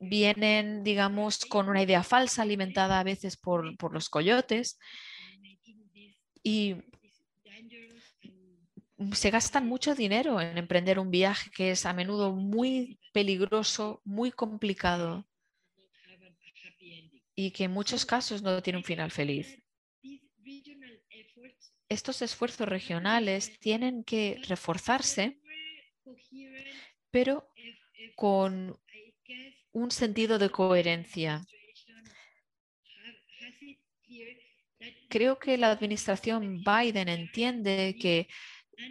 vienen, digamos, con una idea falsa alimentada a veces por los coyotes y se gastan mucho dinero en emprender un viaje que es a menudo muy peligroso, muy complicado y que en muchos casos no tiene un final feliz. Estos esfuerzos regionales tienen que reforzarse, pero con un sentido de coherencia. Creo que la administración Biden entiende que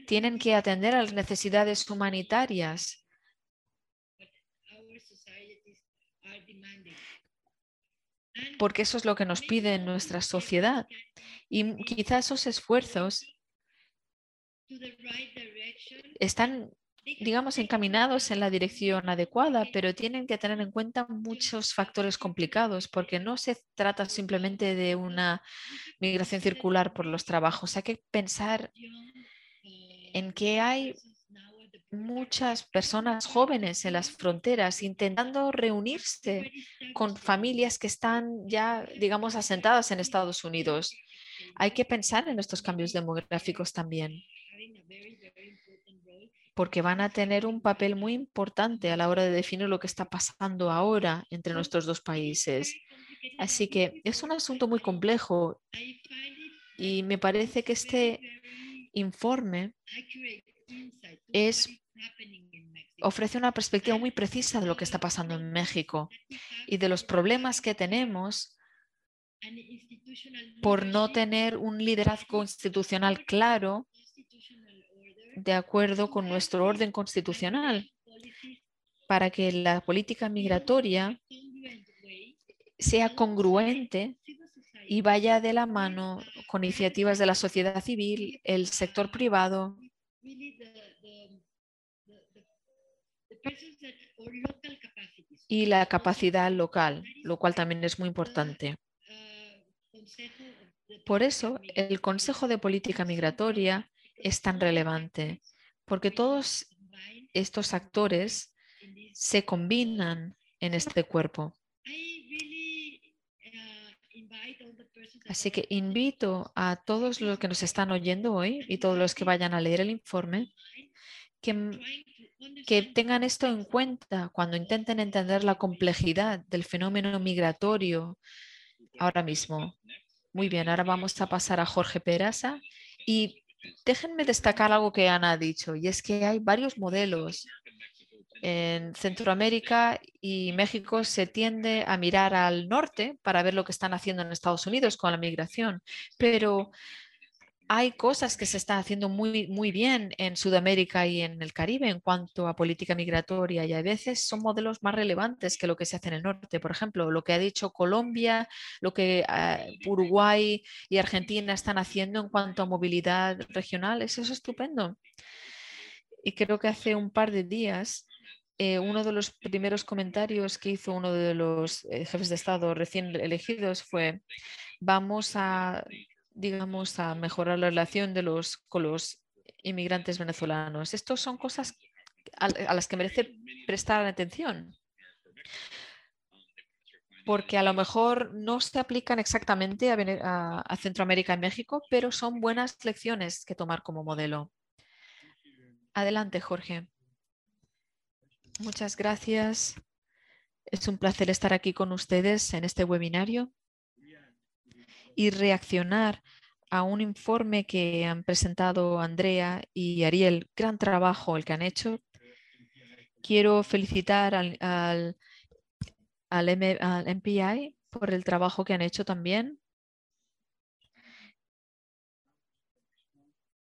tienen que atender a las necesidades humanitarias porque eso es lo que nos pide nuestra sociedad. Y quizás esos esfuerzos están, digamos, encaminados en la dirección adecuada, pero tienen que tener en cuenta muchos factores complicados, porque no se trata simplemente de una migración circular por los trabajos. Hay que pensar en que hay muchas personas jóvenes en las fronteras intentando reunirse con familias que están ya, digamos, asentadas en Estados Unidos. Hay que pensar en estos cambios demográficos también, porque van a tener un papel muy importante a la hora de definir lo que está pasando ahora entre nuestros dos países. Así que es un asunto muy complejo y me parece que este informe es ofrece una perspectiva muy precisa de lo que está pasando en México y de los problemas que tenemos por no tener un liderazgo institucional claro de acuerdo con nuestro orden constitucional para que la política migratoria sea congruente y vaya de la mano con iniciativas de la sociedad civil, el sector privado y la capacidad local, lo cual también es muy importante. Por eso, el Consejo de Política Migratoria es tan relevante, porque todos estos actores se combinan en este cuerpo. Así que invito a todos los que nos están oyendo hoy y todos los que vayan a leer el informe que que tengan esto en cuenta cuando intenten entender la complejidad del fenómeno migratorio ahora mismo. Muy bien, ahora vamos a pasar a Jorge Peraza y déjenme destacar algo que Ana ha dicho y es que hay varios modelos. En Centroamérica y México se tiende a mirar al norte para ver lo que están haciendo en Estados Unidos con la migración, pero hay cosas que se están haciendo muy, muy bien en Sudamérica y en el Caribe en cuanto a política migratoria y a veces son modelos más relevantes que lo que se hace en el norte. Por ejemplo, lo que ha dicho Colombia, lo que ah, Uruguay y Argentina están haciendo en cuanto a movilidad regional, eso es estupendo. Y creo que hace un par de días eh, uno de los primeros comentarios que hizo uno de los eh, jefes de Estado recién elegidos fue, vamos a digamos, a mejorar la relación de los, con los inmigrantes venezolanos. Estos son cosas a, las que merece prestar atención porque a lo mejor no se aplican exactamente a, a, Centroamérica y México, pero son buenas lecciones que tomar como modelo. Adelante, Jorge. Muchas gracias. Es un placer estar aquí con ustedes en este webinario y reaccionar a un informe que han presentado Andrea y Ariel. Gran trabajo el que han hecho. Quiero felicitar al, al, MPI por el trabajo que han hecho también.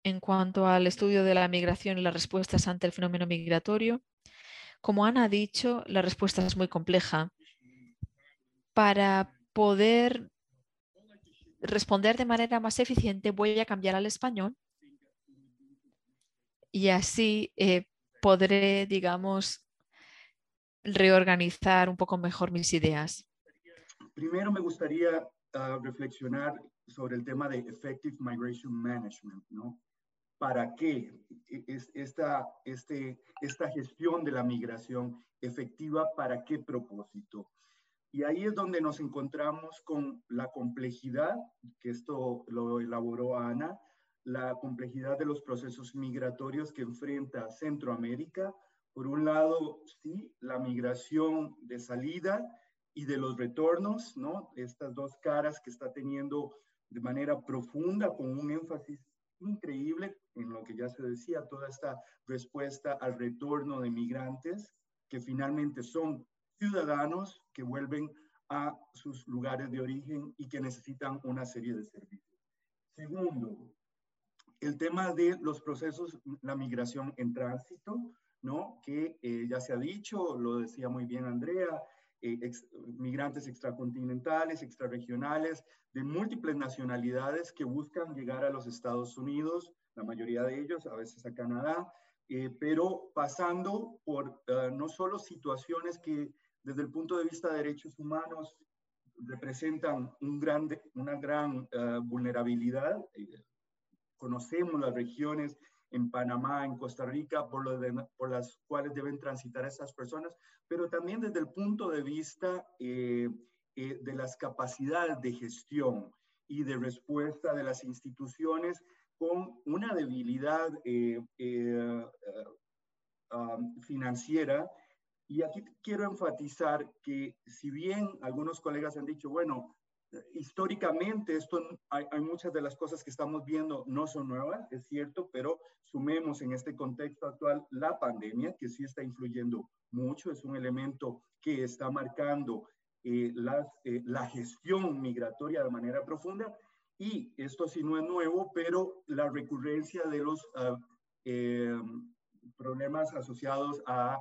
En cuanto al estudio de la migración y las respuestas ante el fenómeno migratorio, como Ana ha dicho, la respuesta es muy compleja. Para poder responder de manera más eficiente, voy a cambiar al español y así eh, podré, digamos, reorganizar un poco mejor mis ideas. Primero me gustaría ah, reflexionar sobre el tema de Effective Migration Management, ¿no? ¿Para qué e, es este, esta gestión de la migración efectiva? ¿Para qué propósito? Y ahí es donde nos encontramos con la complejidad, que esto lo elaboró Ana, la complejidad de los procesos migratorios que enfrenta Centroamérica. Por un lado, sí, la migración de salida y de los retornos, ¿no? Estas dos caras que está teniendo de manera profunda, con un énfasis increíble en lo que ya se decía, toda esta respuesta al retorno de migrantes que finalmente son ciudadanos que vuelven a sus lugares de origen y que necesitan una serie de servicios. Segundo, el tema de los procesos, la migración en tránsito, ¿no? Que eh, ya se ha dicho, lo decía muy bien Andrea, eh, migrantes extracontinentales, extrarregionales, de múltiples nacionalidades que buscan llegar a los Estados Unidos, la mayoría de ellos, a veces a Canadá, eh, pero pasando por no solo situaciones que desde el punto de vista de derechos humanos representan un grande, una gran vulnerabilidad, conocemos las regiones en Panamá, en Costa Rica, por, por las cuales deben transitar estas personas, pero también desde el punto de vista eh, eh, de las capacidades de gestión y de respuesta de las instituciones con una debilidad eh, um, financiera. Y aquí quiero enfatizar que si bien algunos colegas han dicho, bueno, históricamente esto hay, muchas de las cosas que estamos viendo no son nuevas, es cierto, pero sumemos en este contexto actual la pandemia, que sí está influyendo mucho, es un elemento que está marcando eh, eh, la gestión migratoria de manera profunda. Y esto sí no es nuevo, pero la recurrencia de los ah, eh, problemas asociados a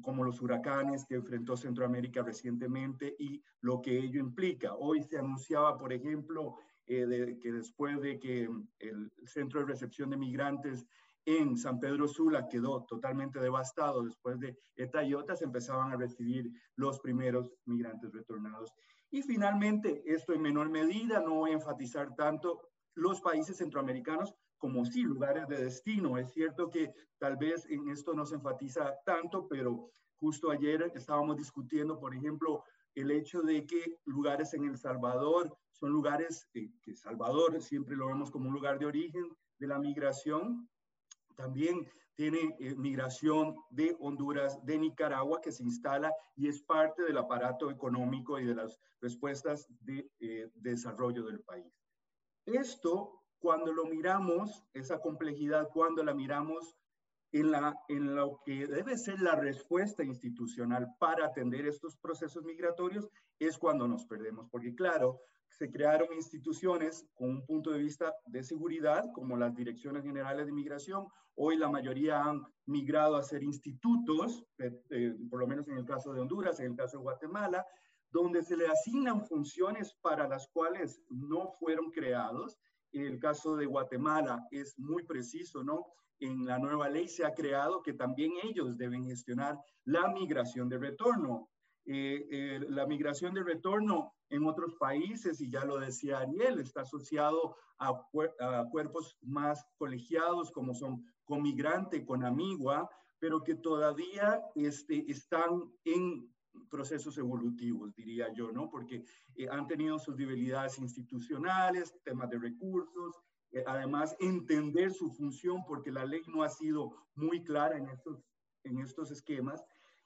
como los huracanes que enfrentó Centroamérica recientemente y lo que ello implica. Hoy se anunciaba, por ejemplo, eh, que después de que el centro de recepción de migrantes en San Pedro Sula quedó totalmente devastado después de ETA y se empezaban a recibir los primeros migrantes retornados. Y finalmente, esto en menor medida, no voy a enfatizar tanto, los países centroamericanos como sí lugares de destino. Es cierto que tal vez en esto no se enfatiza tanto, pero justo ayer estábamos discutiendo, por ejemplo, el hecho de que lugares en El Salvador son lugares eh, que Salvador siempre lo vemos como un lugar de origen de la migración. También tiene eh, migración de Honduras, de Nicaragua, que se instala y es parte del aparato económico y de las respuestas de eh, desarrollo del país. Esto cuando lo miramos, esa complejidad, cuando la miramos en, la, en lo que debe ser la respuesta institucional para atender estos procesos migratorios, es cuando nos perdemos. Porque claro, se crearon instituciones con un punto de vista de seguridad, como las direcciones generales de migración. Hoy la mayoría han migrado a ser institutos, eh, eh, por lo menos en el caso de Honduras, en el caso de Guatemala, donde se le asignan funciones para las cuales no fueron creados el caso de Guatemala es muy preciso, ¿no? En la nueva ley se ha creado que también ellos deben gestionar la migración de retorno. Eh, eh, la migración de retorno en otros países, y ya lo decía Ariel, está asociado a, cuerpos más colegiados como son Comigrante, con Amigua, pero que todavía este, están en procesos evolutivos, diría yo, ¿no? Porque eh, han tenido sus debilidades institucionales, temas de recursos, eh, además entender su función, porque la ley no ha sido muy clara en estos, en estos esquemas.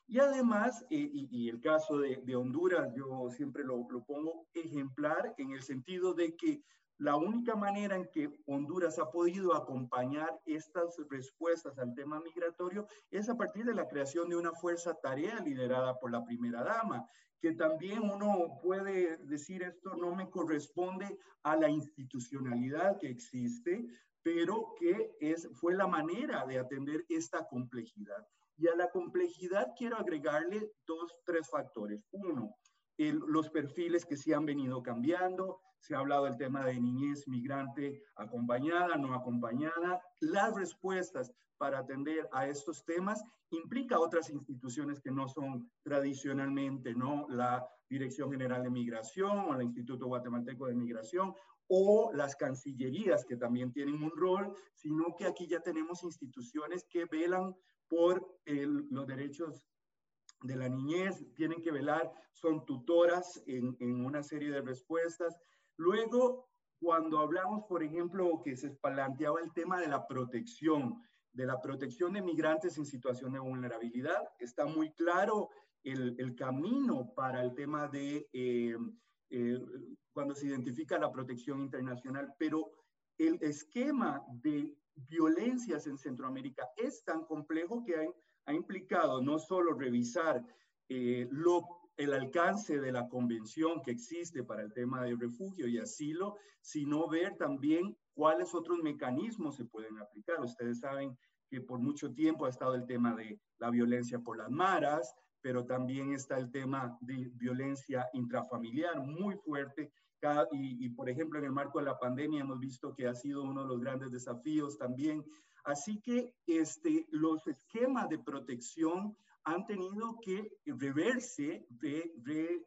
Y además, eh, y, el caso de, de, Honduras, yo siempre lo, lo pongo ejemplar en el sentido de que la única manera en que Honduras ha podido acompañar estas respuestas al tema migratorio es a partir de la creación de una fuerza tarea liderada por la primera dama, que también uno puede decir esto no me corresponde a la institucionalidad que existe, pero que es, fue la manera de atender esta complejidad. Y a la complejidad quiero agregarle dos, tres factores. Uno, los perfiles que sí han venido cambiando. Se ha hablado del tema de niñez migrante acompañada, no acompañada. Las respuestas para atender a estos temas implica otras instituciones que no son tradicionalmente, ¿no? La Dirección General de Migración o el Instituto Guatemalteco de Migración o las cancillerías que también tienen un rol, sino que aquí ya tenemos instituciones que velan por los derechos de la niñez, tienen que velar, son tutoras en, en una serie de respuestas. Luego, cuando hablamos, por ejemplo, que se planteaba el tema de la protección, de la protección de migrantes en situación de vulnerabilidad, está muy claro el, el camino para el tema de eh, eh, cuando se identifica la protección internacional, pero el esquema de violencias en Centroamérica es tan complejo que ha implicado no solo revisar eh, lo, el alcance de la convención que existe para el tema de refugio y asilo, sino ver también cuáles otros mecanismos se pueden aplicar. Ustedes saben que por mucho tiempo ha estado el tema de la violencia por las maras, pero también está el tema de violencia intrafamiliar muy fuerte. y, y, por ejemplo, en el marco de la pandemia hemos visto que ha sido uno de los grandes desafíos también Así que este, los esquemas de protección han tenido que reverse,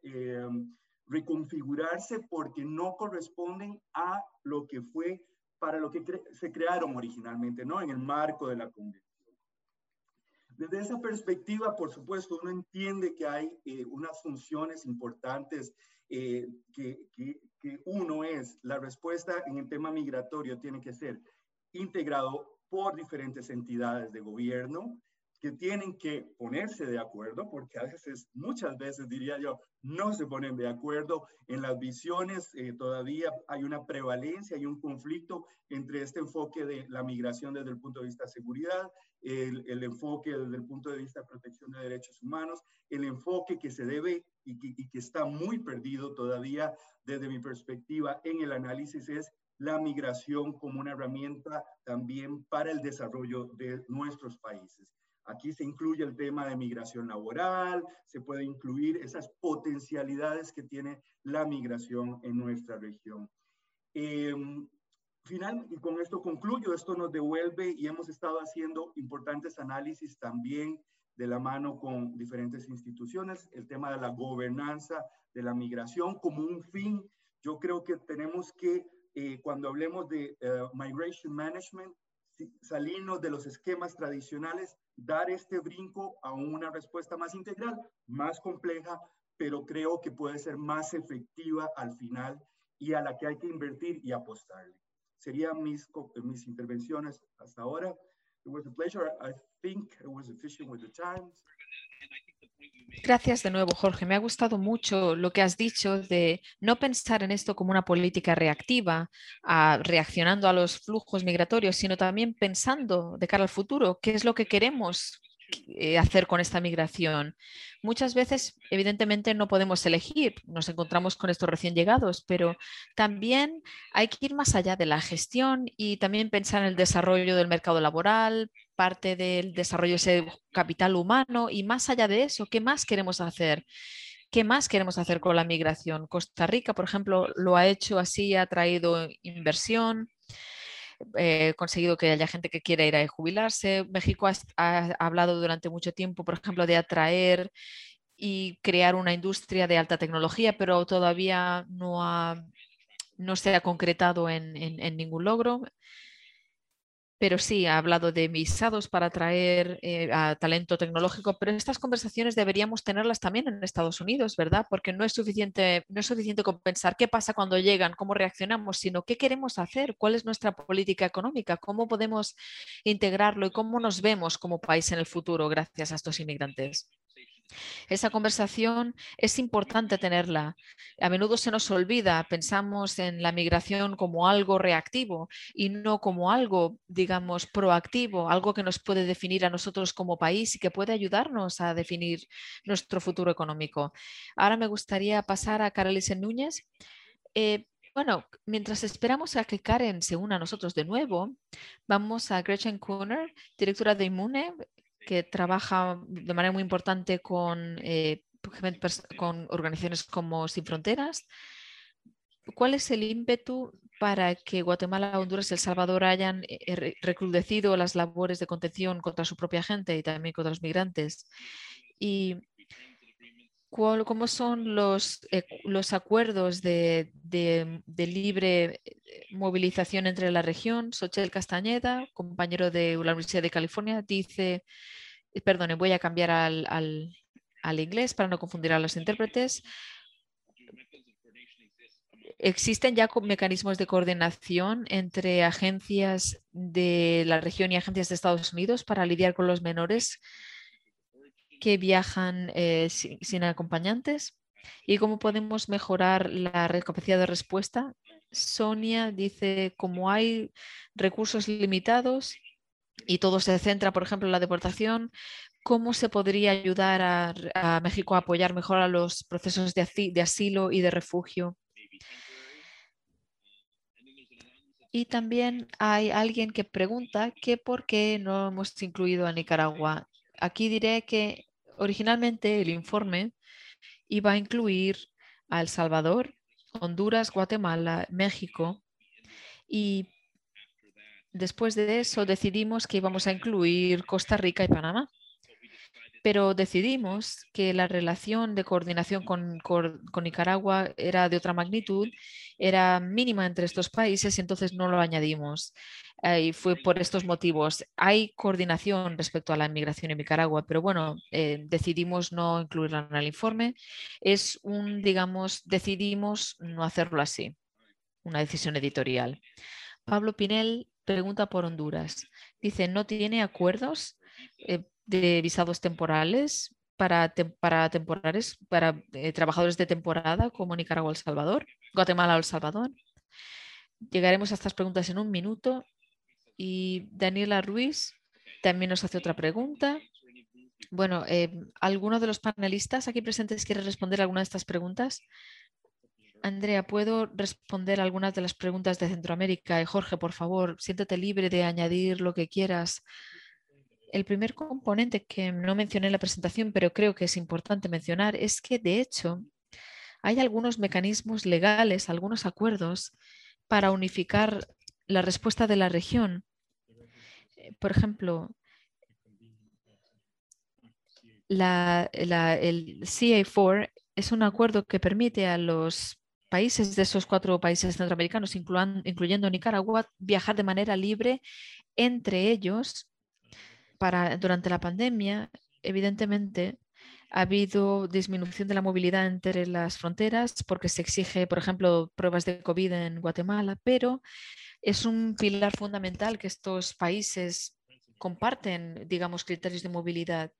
em, reconfigurarse porque no corresponden a lo que fue para lo que se crearon originalmente, ¿no? En el marco de la convención. Desde esa perspectiva, por supuesto, uno entiende que hay eh, unas funciones importantes eh, que, que uno es, la respuesta en el tema migratorio tiene que ser integrado por diferentes entidades de gobierno que tienen que ponerse de acuerdo, porque a veces, muchas veces diría yo, no se ponen de acuerdo en las visiones, eh, todavía hay una prevalencia, hay un conflicto entre este enfoque de la migración desde el punto de vista de seguridad, el, el enfoque desde el punto de vista de protección de derechos humanos, el enfoque que se debe y que, y que está muy perdido todavía desde mi perspectiva en el análisis es la migración como una herramienta también para el desarrollo de nuestros países. Aquí se incluye el tema de migración laboral, se puede incluir esas potencialidades que tiene la migración en nuestra región. Eh, final, y con esto concluyo, esto nos devuelve y hemos estado haciendo importantes análisis también de la mano con diferentes instituciones, el tema de la gobernanza de la migración como un fin. Yo creo que tenemos que eh, cuando hablemos de eh, migration management, salirnos de los esquemas tradicionales, dar este brinco a una respuesta más integral, más compleja, pero creo que puede ser más efectiva al final y a la que hay que invertir y apostarle. Serían mis, mis intervenciones hasta ahora. It was a pleasure. I think it was efficient with the times. Gracias de nuevo, Jorge. Me ha gustado mucho lo que has dicho de no pensar en esto como una política reactiva, reaccionando a los flujos migratorios, sino también pensando de cara al futuro, qué es lo que queremos hacer con esta migración. Muchas veces, evidentemente, no podemos elegir, nos encontramos con estos recién llegados, pero también hay que ir más allá de la gestión y también pensar en el desarrollo del mercado laboral, parte del desarrollo de ese capital humano y más allá de eso, ¿qué más queremos hacer? ¿Qué más queremos hacer con la migración? Costa Rica, por ejemplo, lo ha hecho así, ha traído inversión, eh, conseguido que haya gente que quiera ir a jubilarse. México ha, hablado durante mucho tiempo, por ejemplo, de atraer y crear una industria de alta tecnología, pero todavía no, no se ha concretado en ningún logro pero sí ha hablado de visados para atraer eh, a talento tecnológico, pero estas conversaciones deberíamos tenerlas también en Estados Unidos, ¿verdad? Porque no es suficiente, no es suficiente qué pasa cuando llegan, cómo reaccionamos, sino qué queremos hacer, cuál es nuestra política económica, cómo podemos integrarlo y cómo nos vemos como país en el futuro gracias a estos inmigrantes. Esa conversación es importante tenerla. A menudo se nos olvida, pensamos en la migración como algo reactivo y no como algo, digamos, proactivo, algo que nos puede definir a nosotros como país y que puede ayudarnos a definir nuestro futuro económico. Ahora me gustaría pasar a Carolisen Núñez. Eh, bueno, mientras esperamos a que Karen se una a nosotros de nuevo, vamos a Gretchen Kuhner, directora de Inmune, que trabaja de manera muy importante con eh, con organizaciones como Sin Fronteras. ¿Cuál es el ímpetu para que Guatemala, Honduras y El Salvador hayan eh, recrudecido las labores de contención contra su propia gente y también contra los migrantes? ¿Y cómo son los, eh, los acuerdos de, libre eh, movilización entre la región? Sochel Castañeda, compañero de la Universidad de California, dice, perdone, voy a cambiar al, al inglés para no confundir a los intérpretes. ¿Existen ya mecanismos de coordinación entre agencias de la región y agencias de Estados Unidos para lidiar con los menores que viajan eh, sin, acompañantes? ¿Y cómo podemos mejorar la capacidad de respuesta? Sonia dice, como hay recursos limitados y todo se centra, por ejemplo, en la deportación, ¿cómo se podría ayudar a, México a apoyar mejor a los procesos de asilo y de refugio? Y también hay alguien que pregunta que por qué no hemos incluido a Nicaragua. Aquí diré que originalmente el informe iba a incluir a El Salvador, Honduras, Guatemala, México y después de eso decidimos que íbamos a incluir Costa Rica y Panamá pero decidimos que la relación de coordinación con, Nicaragua era de otra magnitud, era mínima entre estos países y entonces no lo añadimos. Eh, y fue por estos motivos. Hay coordinación respecto a la inmigración en Nicaragua, pero bueno, eh, decidimos no incluirla en el informe. Es un, digamos, decidimos no hacerlo así, una decisión editorial. Pablo Pinel pregunta por Honduras. Dice, ¿no tiene acuerdos? Eh, de visados temporales para, para temporales, para eh, trabajadores de temporada como Nicaragua o El Salvador, Guatemala o El Salvador. Llegaremos a estas preguntas en un minuto. Y Daniela Ruiz también nos hace otra pregunta. Bueno, eh, ¿alguno de los panelistas aquí presentes quiere responder alguna de estas preguntas? Andrea, ¿puedo responder algunas de las preguntas de Centroamérica? Y Jorge, por favor, siéntete libre de añadir lo que quieras el primer componente que no mencioné en la presentación, pero creo que es importante mencionar, es que de hecho hay algunos mecanismos legales, algunos acuerdos para unificar la respuesta de la región. Eh, por ejemplo, la, el CA4 es un acuerdo que permite a los países de esos cuatro países centroamericanos, incluyendo Nicaragua, viajar de manera libre entre ellos durante la pandemia, evidentemente, ha habido disminución de la movilidad entre las fronteras porque se exige, por ejemplo, pruebas de COVID en Guatemala, pero es un pilar fundamental que estos países comparten, digamos, criterios de movilidad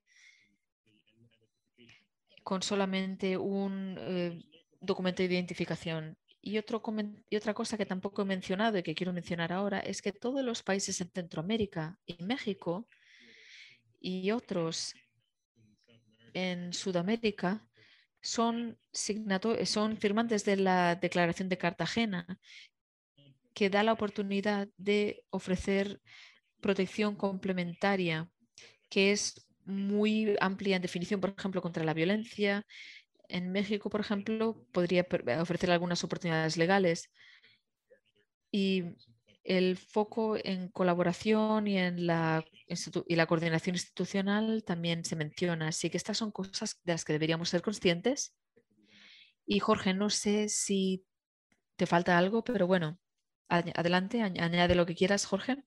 con solamente un eh, documento de identificación. Y, y otra cosa que tampoco he mencionado y que quiero mencionar ahora es que todos los países en Centroamérica y México y otros en Sudamérica son, son firmantes de la Declaración de Cartagena, que da la oportunidad de ofrecer protección complementaria, que es muy amplia en definición, por ejemplo, contra la violencia. En México, por ejemplo, podría ofrecer algunas oportunidades legales. Y el foco en colaboración y en la, y la coordinación institucional también se menciona. Así que estas son cosas de las que deberíamos ser conscientes. Y Jorge, no sé si te falta algo, pero bueno, adelante, añade lo que quieras, Jorge.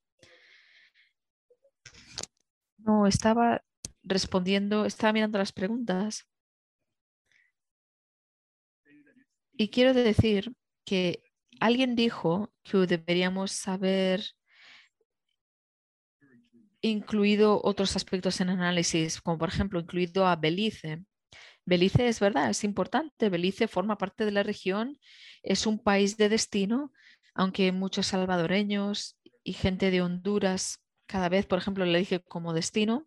No, estaba respondiendo, estaba mirando las preguntas. Y quiero decir que alguien dijo que deberíamos haber incluido otros aspectos en análisis, como por ejemplo incluido a Belice. Belice es verdad, es importante. Belice forma parte de la región, es un país de destino, aunque muchos salvadoreños y gente de Honduras cada vez, por ejemplo, le dije como destino.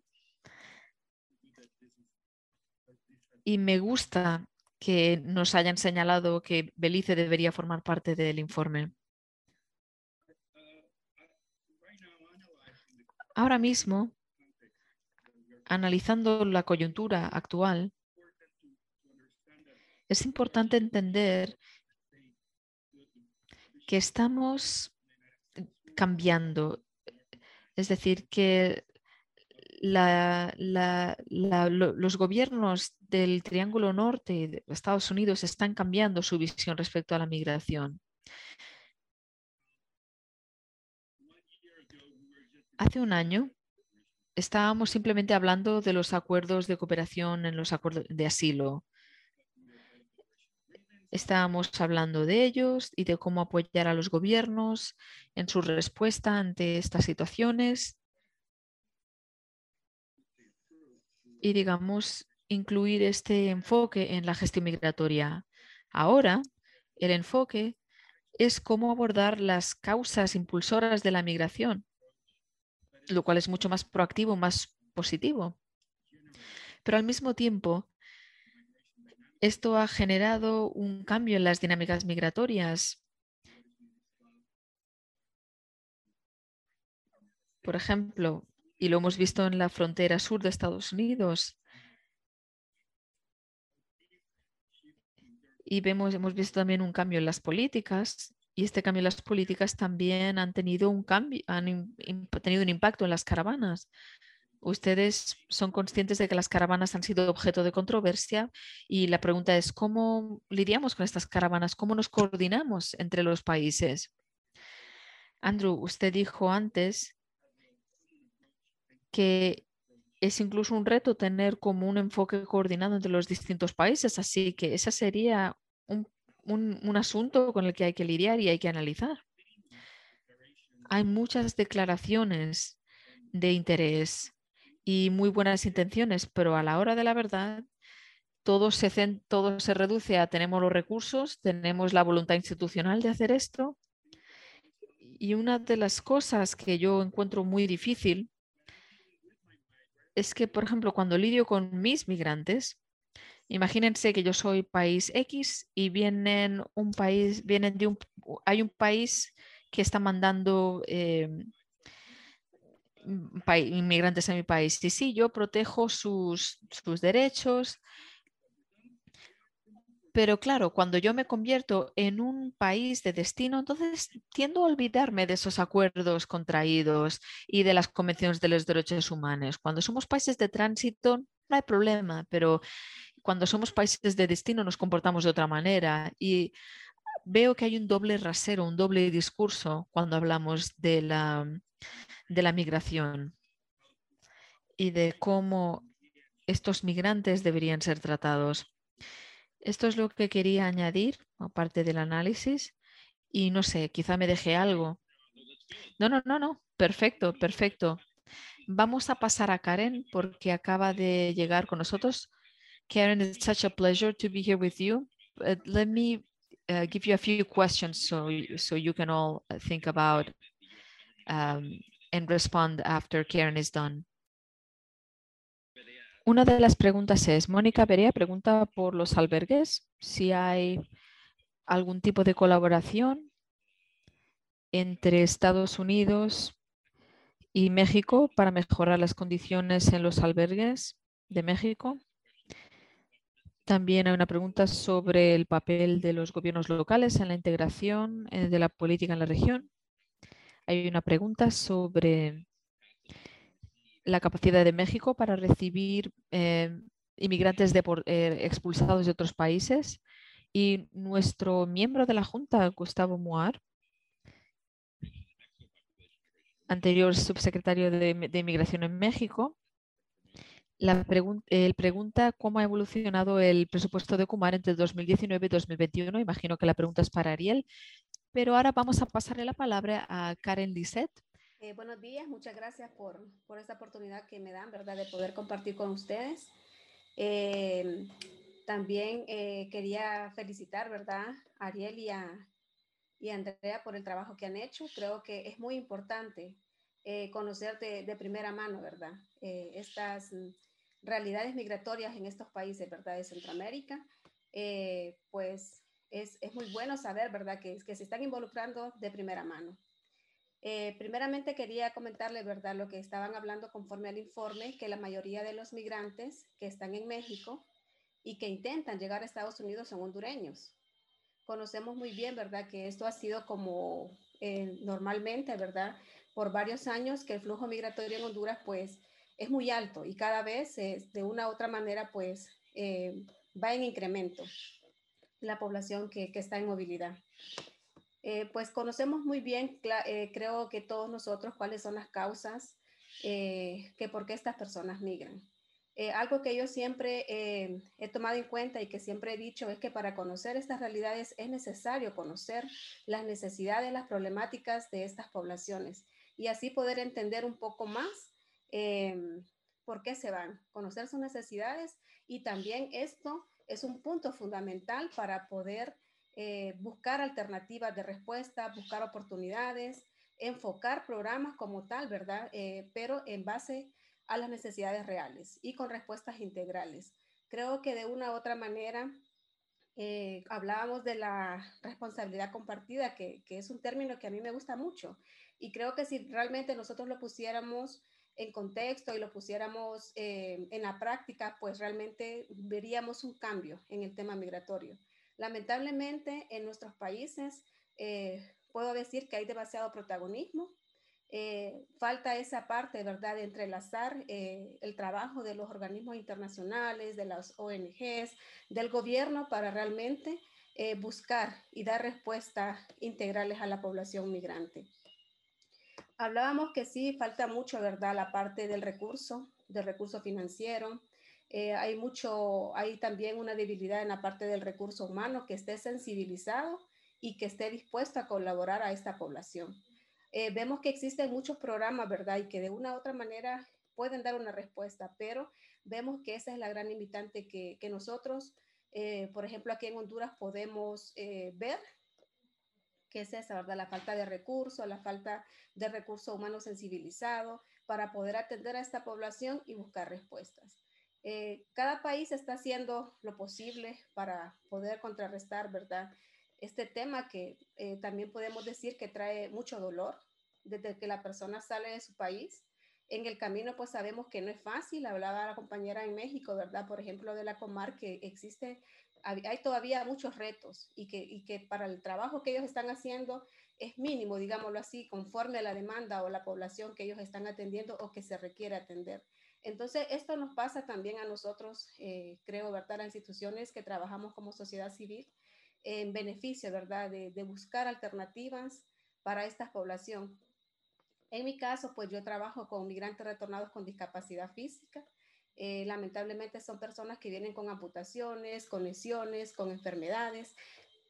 Y me gusta que nos hayan señalado que Belice debería formar parte del informe. Ahora mismo, analizando la coyuntura actual, Es importante entender que estamos cambiando. Es decir, que los gobiernos del Triángulo Norte de Estados Unidos están cambiando su visión respecto a la migración. Hace un año estábamos simplemente hablando de los acuerdos de cooperación en los acuerdos de asilo. Estábamos hablando de ellos y de cómo apoyar a los gobiernos en su respuesta ante estas situaciones y, digamos, incluir este enfoque en la gestión migratoria. Ahora, el enfoque es cómo abordar las causas impulsoras de la migración lo cual es mucho más proactivo, más positivo. Pero al mismo tiempo, esto ha generado un cambio en las dinámicas migratorias. Por ejemplo, y lo hemos visto en la frontera sur de Estados Unidos, y vemos, hemos visto también un cambio en las políticas y este cambio en las políticas también han tenido un cambio, han tenido un impacto en las caravanas. Ustedes son conscientes de que las caravanas han sido objeto de controversia y la pregunta es cómo lidiamos con estas caravanas, cómo nos coordinamos entre los países. Andrew, usted dijo antes que es incluso un reto tener como un enfoque coordinado entre los distintos países, así que esa sería un un, asunto con el que hay que lidiar y hay que analizar. Hay muchas declaraciones de interés y muy buenas intenciones, pero a la hora de la verdad todo se, todo se reduce a tenemos los recursos, tenemos la voluntad institucional de hacer esto. Y una de las cosas que yo encuentro muy difícil es que, por ejemplo, cuando lidio con mis migrantes, Imagínense que yo soy país X y vienen un país, vienen de un, hay un país que está mandando em, inmigrantes a mi país. Y sí, yo protejo sus, sus derechos, pero claro, cuando yo me convierto en un país de destino, entonces tiendo a olvidarme de esos acuerdos contraídos y de las convenciones de los derechos humanos. Cuando somos países de tránsito, no hay problema, pero cuando somos países de destino nos comportamos de otra manera y veo que hay un doble rasero, un doble discurso cuando hablamos de la, de la migración y de cómo estos migrantes deberían ser tratados. Esto es lo que quería añadir, aparte del análisis, y no sé, quizá me deje algo. No, no, no, no, perfecto, perfecto. Vamos a pasar a Karen porque acaba de llegar con nosotros. Karen, it's such a pleasure to be here with you. Uh, let me uh, give you a few questions so, so you can all think about um, and respond after Karen is done. Una de las preguntas es, Mónica Perea pregunta por los albergues, si hay algún tipo de colaboración entre Estados Unidos y México para mejorar las condiciones en los albergues de México. También hay una pregunta sobre el papel de los gobiernos locales en la integración eh, de la política en la región. Hay una pregunta sobre la capacidad de México para recibir eh, inmigrantes eh, expulsados de otros países. Y nuestro miembro de la Junta, Gustavo Muar, anterior subsecretario de Inmigración en México, la él pregunta cómo ha evolucionado el presupuesto de Kumar entre 2019 y 2021. Imagino que la pregunta es para Ariel, pero ahora vamos a pasarle la palabra a Karen Lisset. Eh, buenos días, muchas gracias por, por, esta oportunidad que me dan, ¿verdad?, de poder compartir con ustedes. Eh, también eh, quería felicitar, ¿verdad?, a Ariel y a, y Andrea por el trabajo que han hecho. Creo que es muy importante conocer de, de, primera mano, ¿verdad? estas realidades migratorias en estos países, ¿verdad? De Centroamérica, pues es, es, muy bueno saber, ¿verdad? Que, que se están involucrando de primera mano. Eh, primeramente quería comentarle, ¿verdad? Lo que estaban hablando conforme al informe, que la mayoría de los migrantes que están en México y que intentan llegar a Estados Unidos son hondureños. Conocemos muy bien, ¿verdad? Que esto ha sido como eh, normalmente, ¿verdad? Por varios años que el flujo migratorio en Honduras, pues, es muy alto y cada vez de una u otra manera, pues, eh, va en incremento la población que, que está en movilidad. Eh, pues conocemos muy bien, creo que todos nosotros, cuáles son las causas que por qué estas personas migran. Eh, algo que yo siempre eh, he tomado en cuenta y que siempre he dicho es que para conocer estas realidades es necesario conocer las necesidades, las problemáticas de estas poblaciones y así poder entender un poco más em, por qué se van, conocer sus necesidades y también esto es un punto fundamental para poder eh, buscar alternativas de respuesta, buscar oportunidades, enfocar programas como tal, ¿verdad? pero en base a las necesidades reales y con respuestas integrales. Creo que de una u otra manera eh, hablábamos de la responsabilidad compartida, que, es un término que a mí me gusta mucho. Y creo que si realmente nosotros lo pusiéramos en contexto y lo pusiéramos eh, en la práctica, pues realmente veríamos un cambio en el tema migratorio. Lamentablemente en nuestros países eh, puedo decir que hay demasiado protagonismo eh, falta esa parte, ¿verdad?, de entrelazar eh, el trabajo de los organismos internacionales, de las ONGs, del gobierno para realmente buscar y dar respuestas integrales a la población migrante. Hablábamos que sí, falta mucho, ¿verdad?, la parte del recurso, del recurso financiero. Hay mucho, hay también una debilidad en la parte del recurso humano que esté sensibilizado y que esté dispuesto a colaborar a esta población. Eh, vemos que existen muchos programas, ¿verdad? Y que de una u otra manera pueden dar una respuesta, pero vemos que esa es la gran limitante que, nosotros, eh, por ejemplo, aquí en Honduras podemos eh, ver, que es esa, ¿verdad? La falta de recursos, la falta de recurso humano sensibilizado para poder atender a esta población y buscar respuestas. Cada país está haciendo lo posible para poder contrarrestar, ¿verdad? este tema que eh, también podemos decir que trae mucho dolor desde que la persona sale de su país. En el camino, pues sabemos que no es fácil. Hablaba la compañera en México, ¿verdad? Por ejemplo, de la Comar, que existe, hay todavía muchos retos y que, y que para el trabajo que ellos están haciendo es mínimo, digámoslo así, conforme a la demanda o la población que ellos están atendiendo o que se requiere atender. Entonces, esto nos pasa también a nosotros, eh, creo, ¿verdad? Las instituciones que trabajamos como sociedad civil, en beneficio, ¿verdad? De, buscar alternativas para esta población. En mi caso, pues yo trabajo con migrantes retornados con discapacidad física. Eh, lamentablemente son personas que vienen con amputaciones, con lesiones, con enfermedades,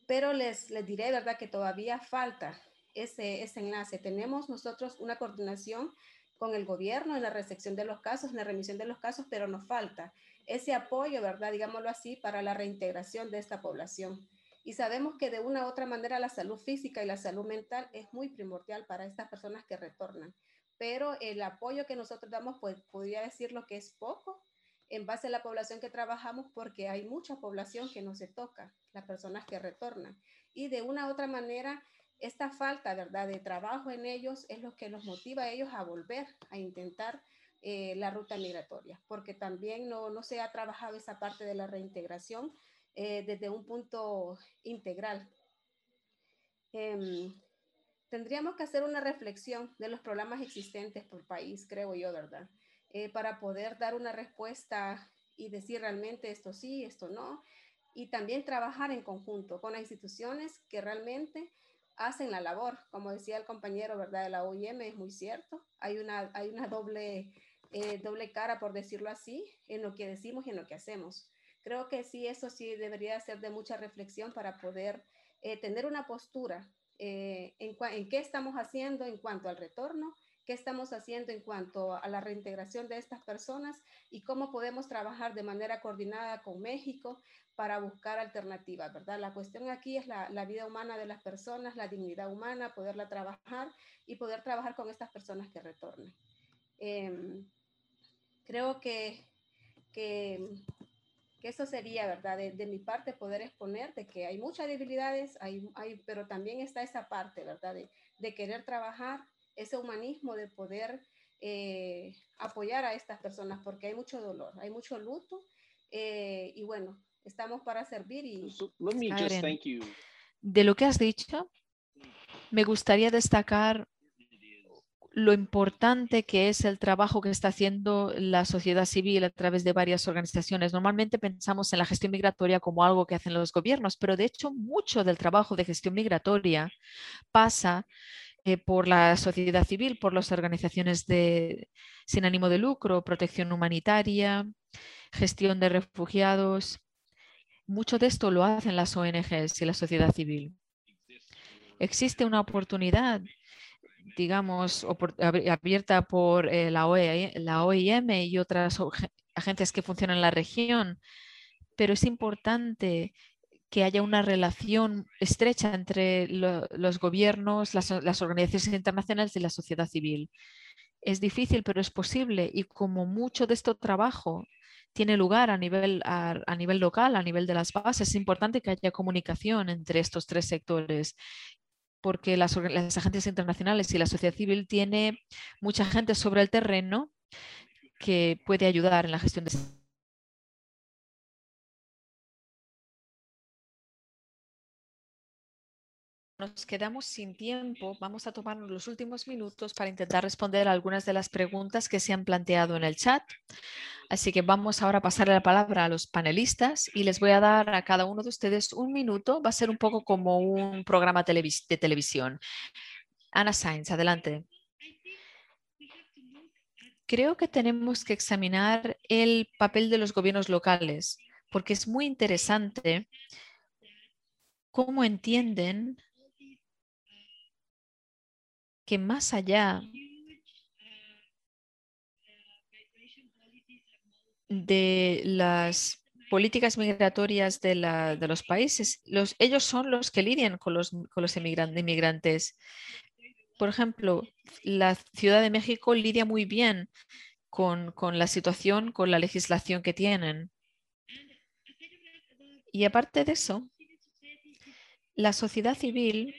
pero les, les diré, ¿verdad? Que todavía falta ese, ese enlace. Tenemos nosotros una coordinación con el gobierno en la recepción de los casos, en la remisión de los casos, pero nos falta ese apoyo, ¿verdad? Digámoslo así, para la reintegración de esta población. Y sabemos que de una u otra manera la salud física y la salud mental es muy primordial para estas personas que retornan. Pero el apoyo que nosotros damos, pues podría decirlo que es poco en base a la población que trabajamos porque hay mucha población que no se toca, las personas que retornan. Y de una u otra manera, esta falta, ¿verdad?, de trabajo en ellos es lo que los motiva a ellos a volver a intentar eh, la ruta migratoria, porque también no, no se ha trabajado esa parte de la reintegración eh, desde un punto integral. Em, tendríamos que hacer una reflexión de los problemas existentes por país, creo yo, ¿verdad? Eh, para poder dar una respuesta y decir realmente esto sí, esto no, y también trabajar en conjunto con las instituciones que realmente hacen la labor. Como decía el compañero, ¿verdad? De la OIM, es muy cierto. Hay una, hay una doble, eh, doble cara, por decirlo así, en lo que decimos y en lo que hacemos. Creo que sí, eso sí debería ser de mucha reflexión para poder eh, tener una postura eh, en, en qué estamos haciendo en cuanto al retorno, qué estamos haciendo en cuanto a la reintegración de estas personas y cómo podemos trabajar de manera coordinada con México para buscar alternativas, ¿verdad? La cuestión aquí es la, vida humana de las personas, la dignidad humana, poderla trabajar y poder trabajar con estas personas que retornen. Em, creo que, que eso sería, ¿verdad? De, mi parte poder exponer de que hay muchas debilidades, hay, hay, pero también está esa parte, ¿verdad? De, querer trabajar ese humanismo, de poder eh, apoyar a estas personas, porque hay mucho dolor, hay mucho luto. Eh, y bueno, estamos para servir y... De lo que has dicho, me gustaría destacar lo importante que es el trabajo que está haciendo la sociedad civil a través de varias organizaciones. Normalmente pensamos en la gestión migratoria como algo que hacen los gobiernos, pero de hecho mucho del trabajo de gestión migratoria pasa eh, por la sociedad civil, por las organizaciones de, sin ánimo de lucro, protección humanitaria, gestión de refugiados. Mucho de esto lo hacen las ONGs y la sociedad civil. Existe una oportunidad digamos, abierta por eh, la, OIM y otras agencias que funcionan en la región, pero es importante que haya una relación estrecha entre los gobiernos, las, organizaciones internacionales y la sociedad civil. Es difícil, pero es posible y como mucho de este trabajo tiene lugar a nivel, a, nivel local, a nivel de las bases, es importante que haya comunicación entre estos tres sectores porque las, agencias internacionales y la sociedad civil tiene mucha gente sobre el terreno que puede ayudar en la gestión de Nos quedamos sin tiempo. Vamos a tomar los últimos minutos para intentar responder algunas de las preguntas que se han planteado en el chat. Así que vamos ahora a pasar la palabra a los panelistas y les voy a dar a cada uno de ustedes un minuto. Va a ser un poco como un programa de televisión. Ana Sainz, adelante. Creo que tenemos que examinar el papel de los gobiernos locales porque es muy interesante cómo entienden que más allá de las políticas migratorias de, los países, ellos son los que lidian con los, con inmigrantes. Por ejemplo, la Ciudad de México lidia muy bien con, con la situación, con la legislación que tienen. Y aparte de eso, la sociedad civil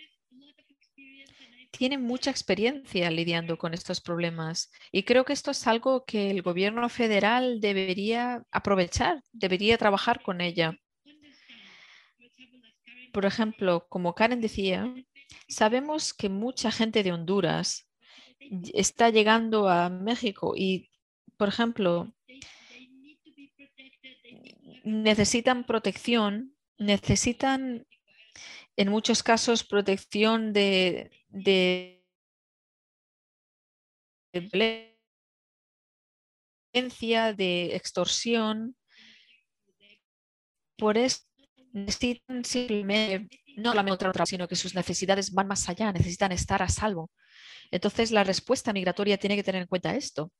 tiene mucha experiencia lidiando con estos problemas y creo que esto es algo que el gobierno federal debería aprovechar, debería trabajar con ella. Por ejemplo, como Karen decía, sabemos que mucha gente de Honduras está llegando a México y, por ejemplo, necesitan protección, necesitan en muchos casos protección de, de violencia, de extorsión. Por eso necesitan simplemente, no la otra, otra, sino que sus necesidades van más allá, necesitan estar a salvo. Entonces, la respuesta migratoria tiene que tener en cuenta esto.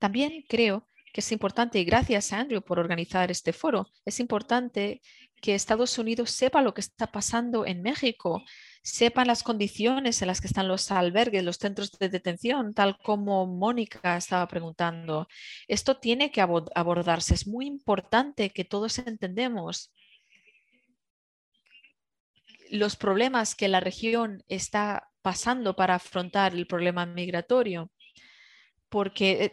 También creo que es importante, y gracias a Andrew por organizar este foro, es importante que Estados Unidos sepa lo que está pasando en México, sepan las condiciones en las que están los albergues, los centros de detención, tal como Mónica estaba preguntando. Esto tiene que abordarse. Es muy importante que todos entendemos los problemas que la región está pasando para afrontar el problema migratorio, porque eh,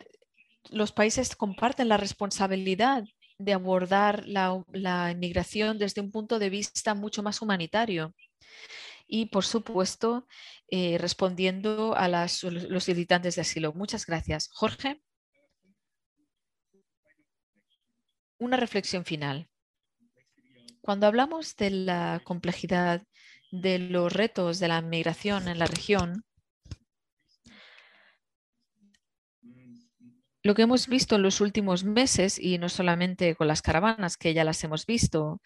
los países comparten la responsabilidad de abordar la, inmigración desde un punto de vista mucho más humanitario y, por supuesto, eh, respondiendo a los solicitantes de asilo. Muchas gracias. Jorge. Una reflexión final. Cuando hablamos de la complejidad de los retos de la migración en la región, Lo que hemos visto en los últimos meses, y no solamente con las caravanas, que ya las hemos visto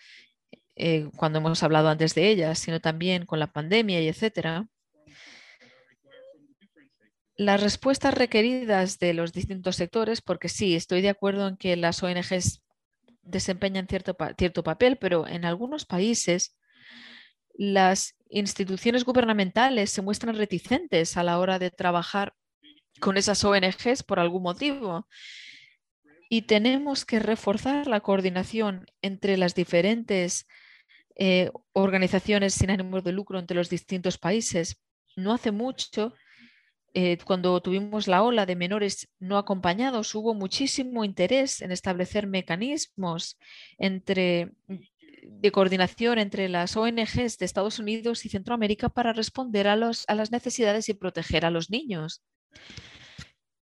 eh, cuando hemos hablado antes de ellas, sino también con la pandemia y etcétera, las respuestas requeridas de los distintos sectores, porque sí, estoy de acuerdo en que las ONGs desempeñan cierto, cierto papel, pero en algunos países las instituciones gubernamentales se muestran reticentes a la hora de trabajar con esas ONGs por algún motivo. Y tenemos que reforzar la coordinación entre las diferentes eh, organizaciones sin ánimo de lucro entre los distintos países. No hace mucho eh, cuando tuvimos la ola de menores no acompañados, hubo muchísimo interés en establecer mecanismos de coordinación entre las ONGs de Estados Unidos y Centroamérica para responder a las necesidades y proteger a los niños.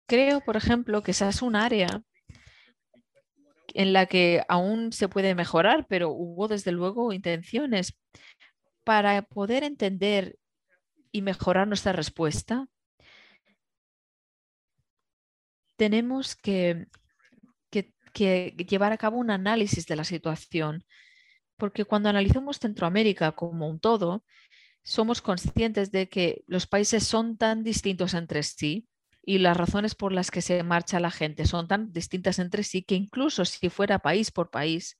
Creo, por ejemplo, que esa es un área en la que aún se puede mejorar, pero hubo desde luego intenciones para poder entender y mejorar nuestra respuesta. Tenemos que, llevar a cabo un análisis de la situación, porque cuando analizamos Centroamérica como un todo, somos conscientes de que los países son tan distintos entre sí y las razones por las que se marcha la gente son tan distintas entre sí que incluso si fuera país por país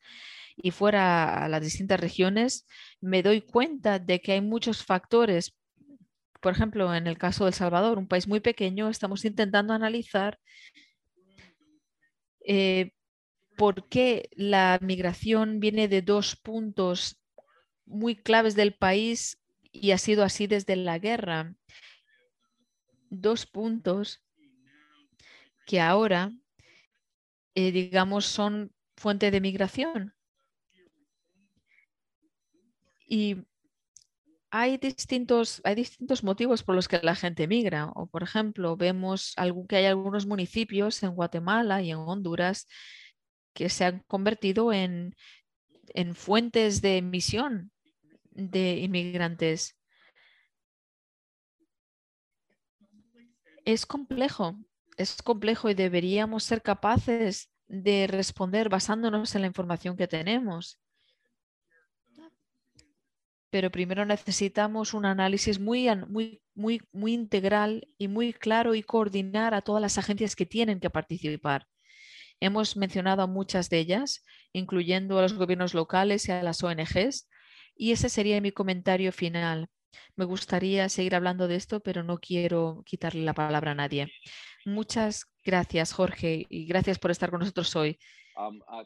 y fuera a las distintas regiones, me doy cuenta de que hay muchos factores. Por ejemplo, en el caso de El Salvador, un país muy pequeño, estamos intentando analizar eh, por qué la migración viene de dos puntos muy claves del país y ha sido así desde la guerra dos puntos que ahora, eh, digamos, son fuente de migración. Y hay distintos, hay distintos motivos por los que la gente migra. O, por ejemplo, vemos que hay algunos municipios en Guatemala y en Honduras que se han convertido en, en fuentes de emisión de inmigrantes. es complejo, es complejo y deberíamos ser capaces de responder basándonos en la información que tenemos. Pero primero necesitamos un análisis muy, muy, muy, muy integral y muy claro y coordinar a todas las agencias que tienen que participar. Hemos mencionado a muchas de ellas, incluyendo a los gobiernos locales y a las ONGs, y ese sería mi comentario final. Me gustaría seguir hablando de esto, pero no quiero quitarle la palabra a nadie. Muchas gracias, Jorge, y gracias por estar con nosotros hoy.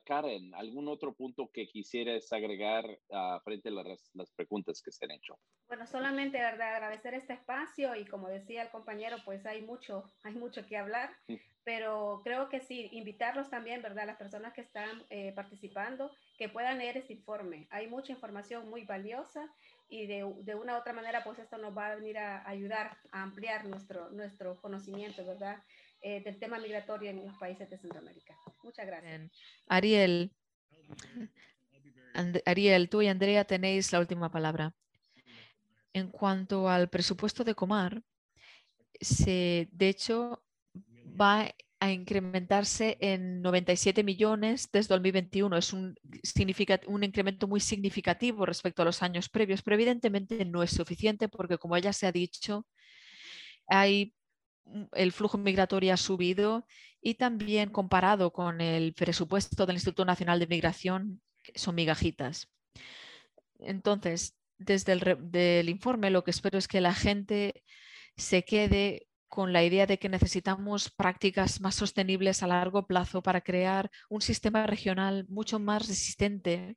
Karen, ¿algún otro punto que quisieras agregar uh, frente a las, las, preguntas que se han hecho? Bueno, solamente ¿verdad? agradecer este espacio y como decía el compañero, pues hay mucho, [laughs] hay mucho que hablar, mm. pero creo que sí, invitarlos también, ¿verdad? Las personas que están eh, participando, que puedan leer este informe. Hay mucha información muy valiosa y de, de, una u otra manera, pues esto nos va a venir a ayudar a ampliar nuestro, nuestro conocimiento, ¿verdad? Eh, del tema migratorio en los países de Centroamérica. Muchas gracias. Ariel, Ariel, tú y Andrea tenéis la última palabra. En cuanto al presupuesto de Comar, se, de hecho, va a incrementarse en 97 millones desde 2021. Es un, un incremento muy significativo respecto a los años previos, pero evidentemente no es suficiente porque, como ya se ha dicho, hay, el flujo migratorio ha subido y también comparado con el presupuesto del Instituto Nacional de Migración, son migajitas. Entonces, desde el informe, lo que espero es que la gente se quede con la idea de que necesitamos prácticas más sostenibles a largo plazo para crear un sistema regional mucho más resistente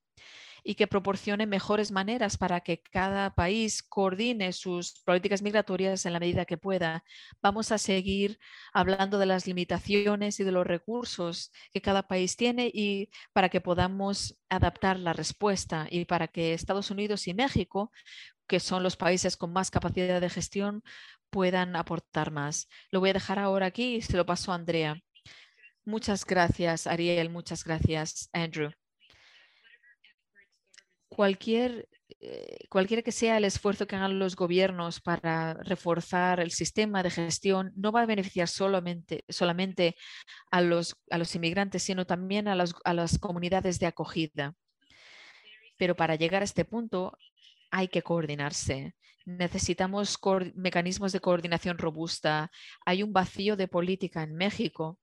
y que proporcione mejores maneras para que cada país coordine sus políticas migratorias en la medida que pueda. Vamos a seguir hablando de las limitaciones y de los recursos que cada país tiene y para que podamos adaptar la respuesta y para que Estados Unidos y México que son los países con más capacidad de gestión, puedan aportar más. Lo voy a dejar ahora aquí y se lo paso a Andrea. Muchas gracias, Ariel. Muchas gracias, Andrew. Cualquier, eh, que sea el esfuerzo que hagan los gobiernos para reforzar el sistema de gestión, no va a beneficiar solamente, solamente a, los, a los inmigrantes, sino también a, a las comunidades de acogida. Pero para llegar a este punto hay que coordinarse. Necesitamos mecanismos de coordinación robusta. Hay un vacío de política en México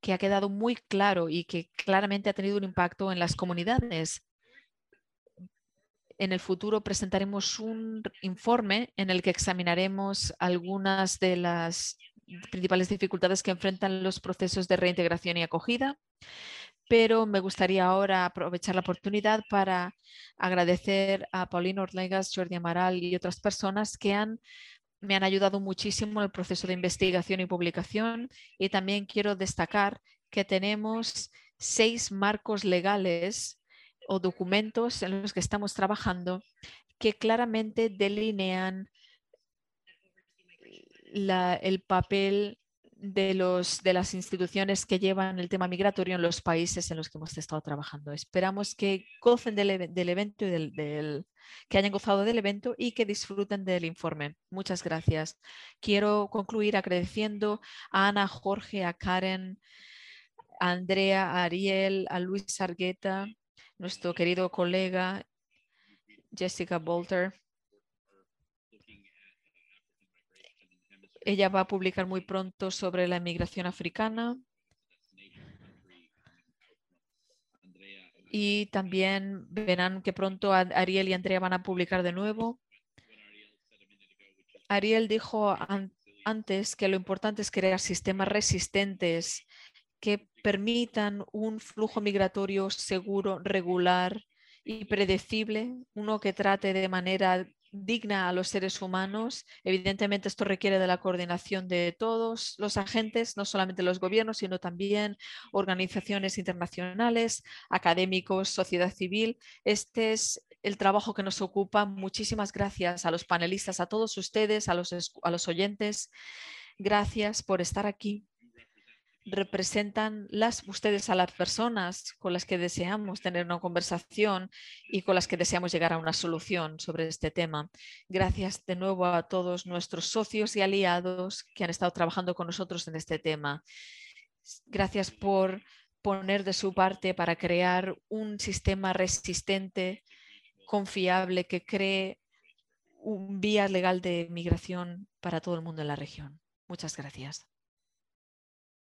que ha quedado muy claro y que claramente ha tenido un impacto en las comunidades. En el futuro presentaremos un informe en el que examinaremos algunas de las principales dificultades que enfrentan los procesos de reintegración y acogida pero me gustaría ahora aprovechar la oportunidad para agradecer a Paulino Orlegas, Jordi Amaral y otras personas que me han ayudado muchísimo en el proceso de investigación y publicación y también quiero destacar que tenemos seis marcos legales o documentos en los que estamos trabajando que claramente delinean el papel de, los, de las instituciones que llevan el tema migratorio en los países en los que hemos estado trabajando. Esperamos que gocen del, evento y del, que hayan gozado del evento y que disfruten del informe. Muchas gracias. Quiero concluir agradeciendo a Ana, Jorge, a Karen, a Andrea, a Ariel, a Luis Argueta, nuestro querido colega Jessica Bolter Ella va a publicar muy pronto sobre la inmigración africana. Y también verán que pronto Ariel y Andrea van a publicar de nuevo. Ariel dijo antes que lo importante es crear sistemas resistentes que permitan un flujo migratorio seguro, regular y predecible, uno que trate de manera digna a los seres humanos. Evidentemente esto requiere de la coordinación de todos los agentes, no solamente los gobiernos, sino también organizaciones internacionales, académicos, sociedad civil. Este es el trabajo que nos ocupa. Muchísimas gracias a los panelistas, a todos ustedes, a los, a los oyentes. Gracias por estar aquí representan las, ustedes a las personas con las que deseamos tener una conversación y con las que deseamos llegar a una solución sobre este tema. Gracias de nuevo a todos nuestros socios y aliados que han estado trabajando con nosotros en este tema. Gracias por poner de su parte para crear un sistema resistente, confiable, que cree un vía legal de migración para todo el mundo en la región. Muchas gracias.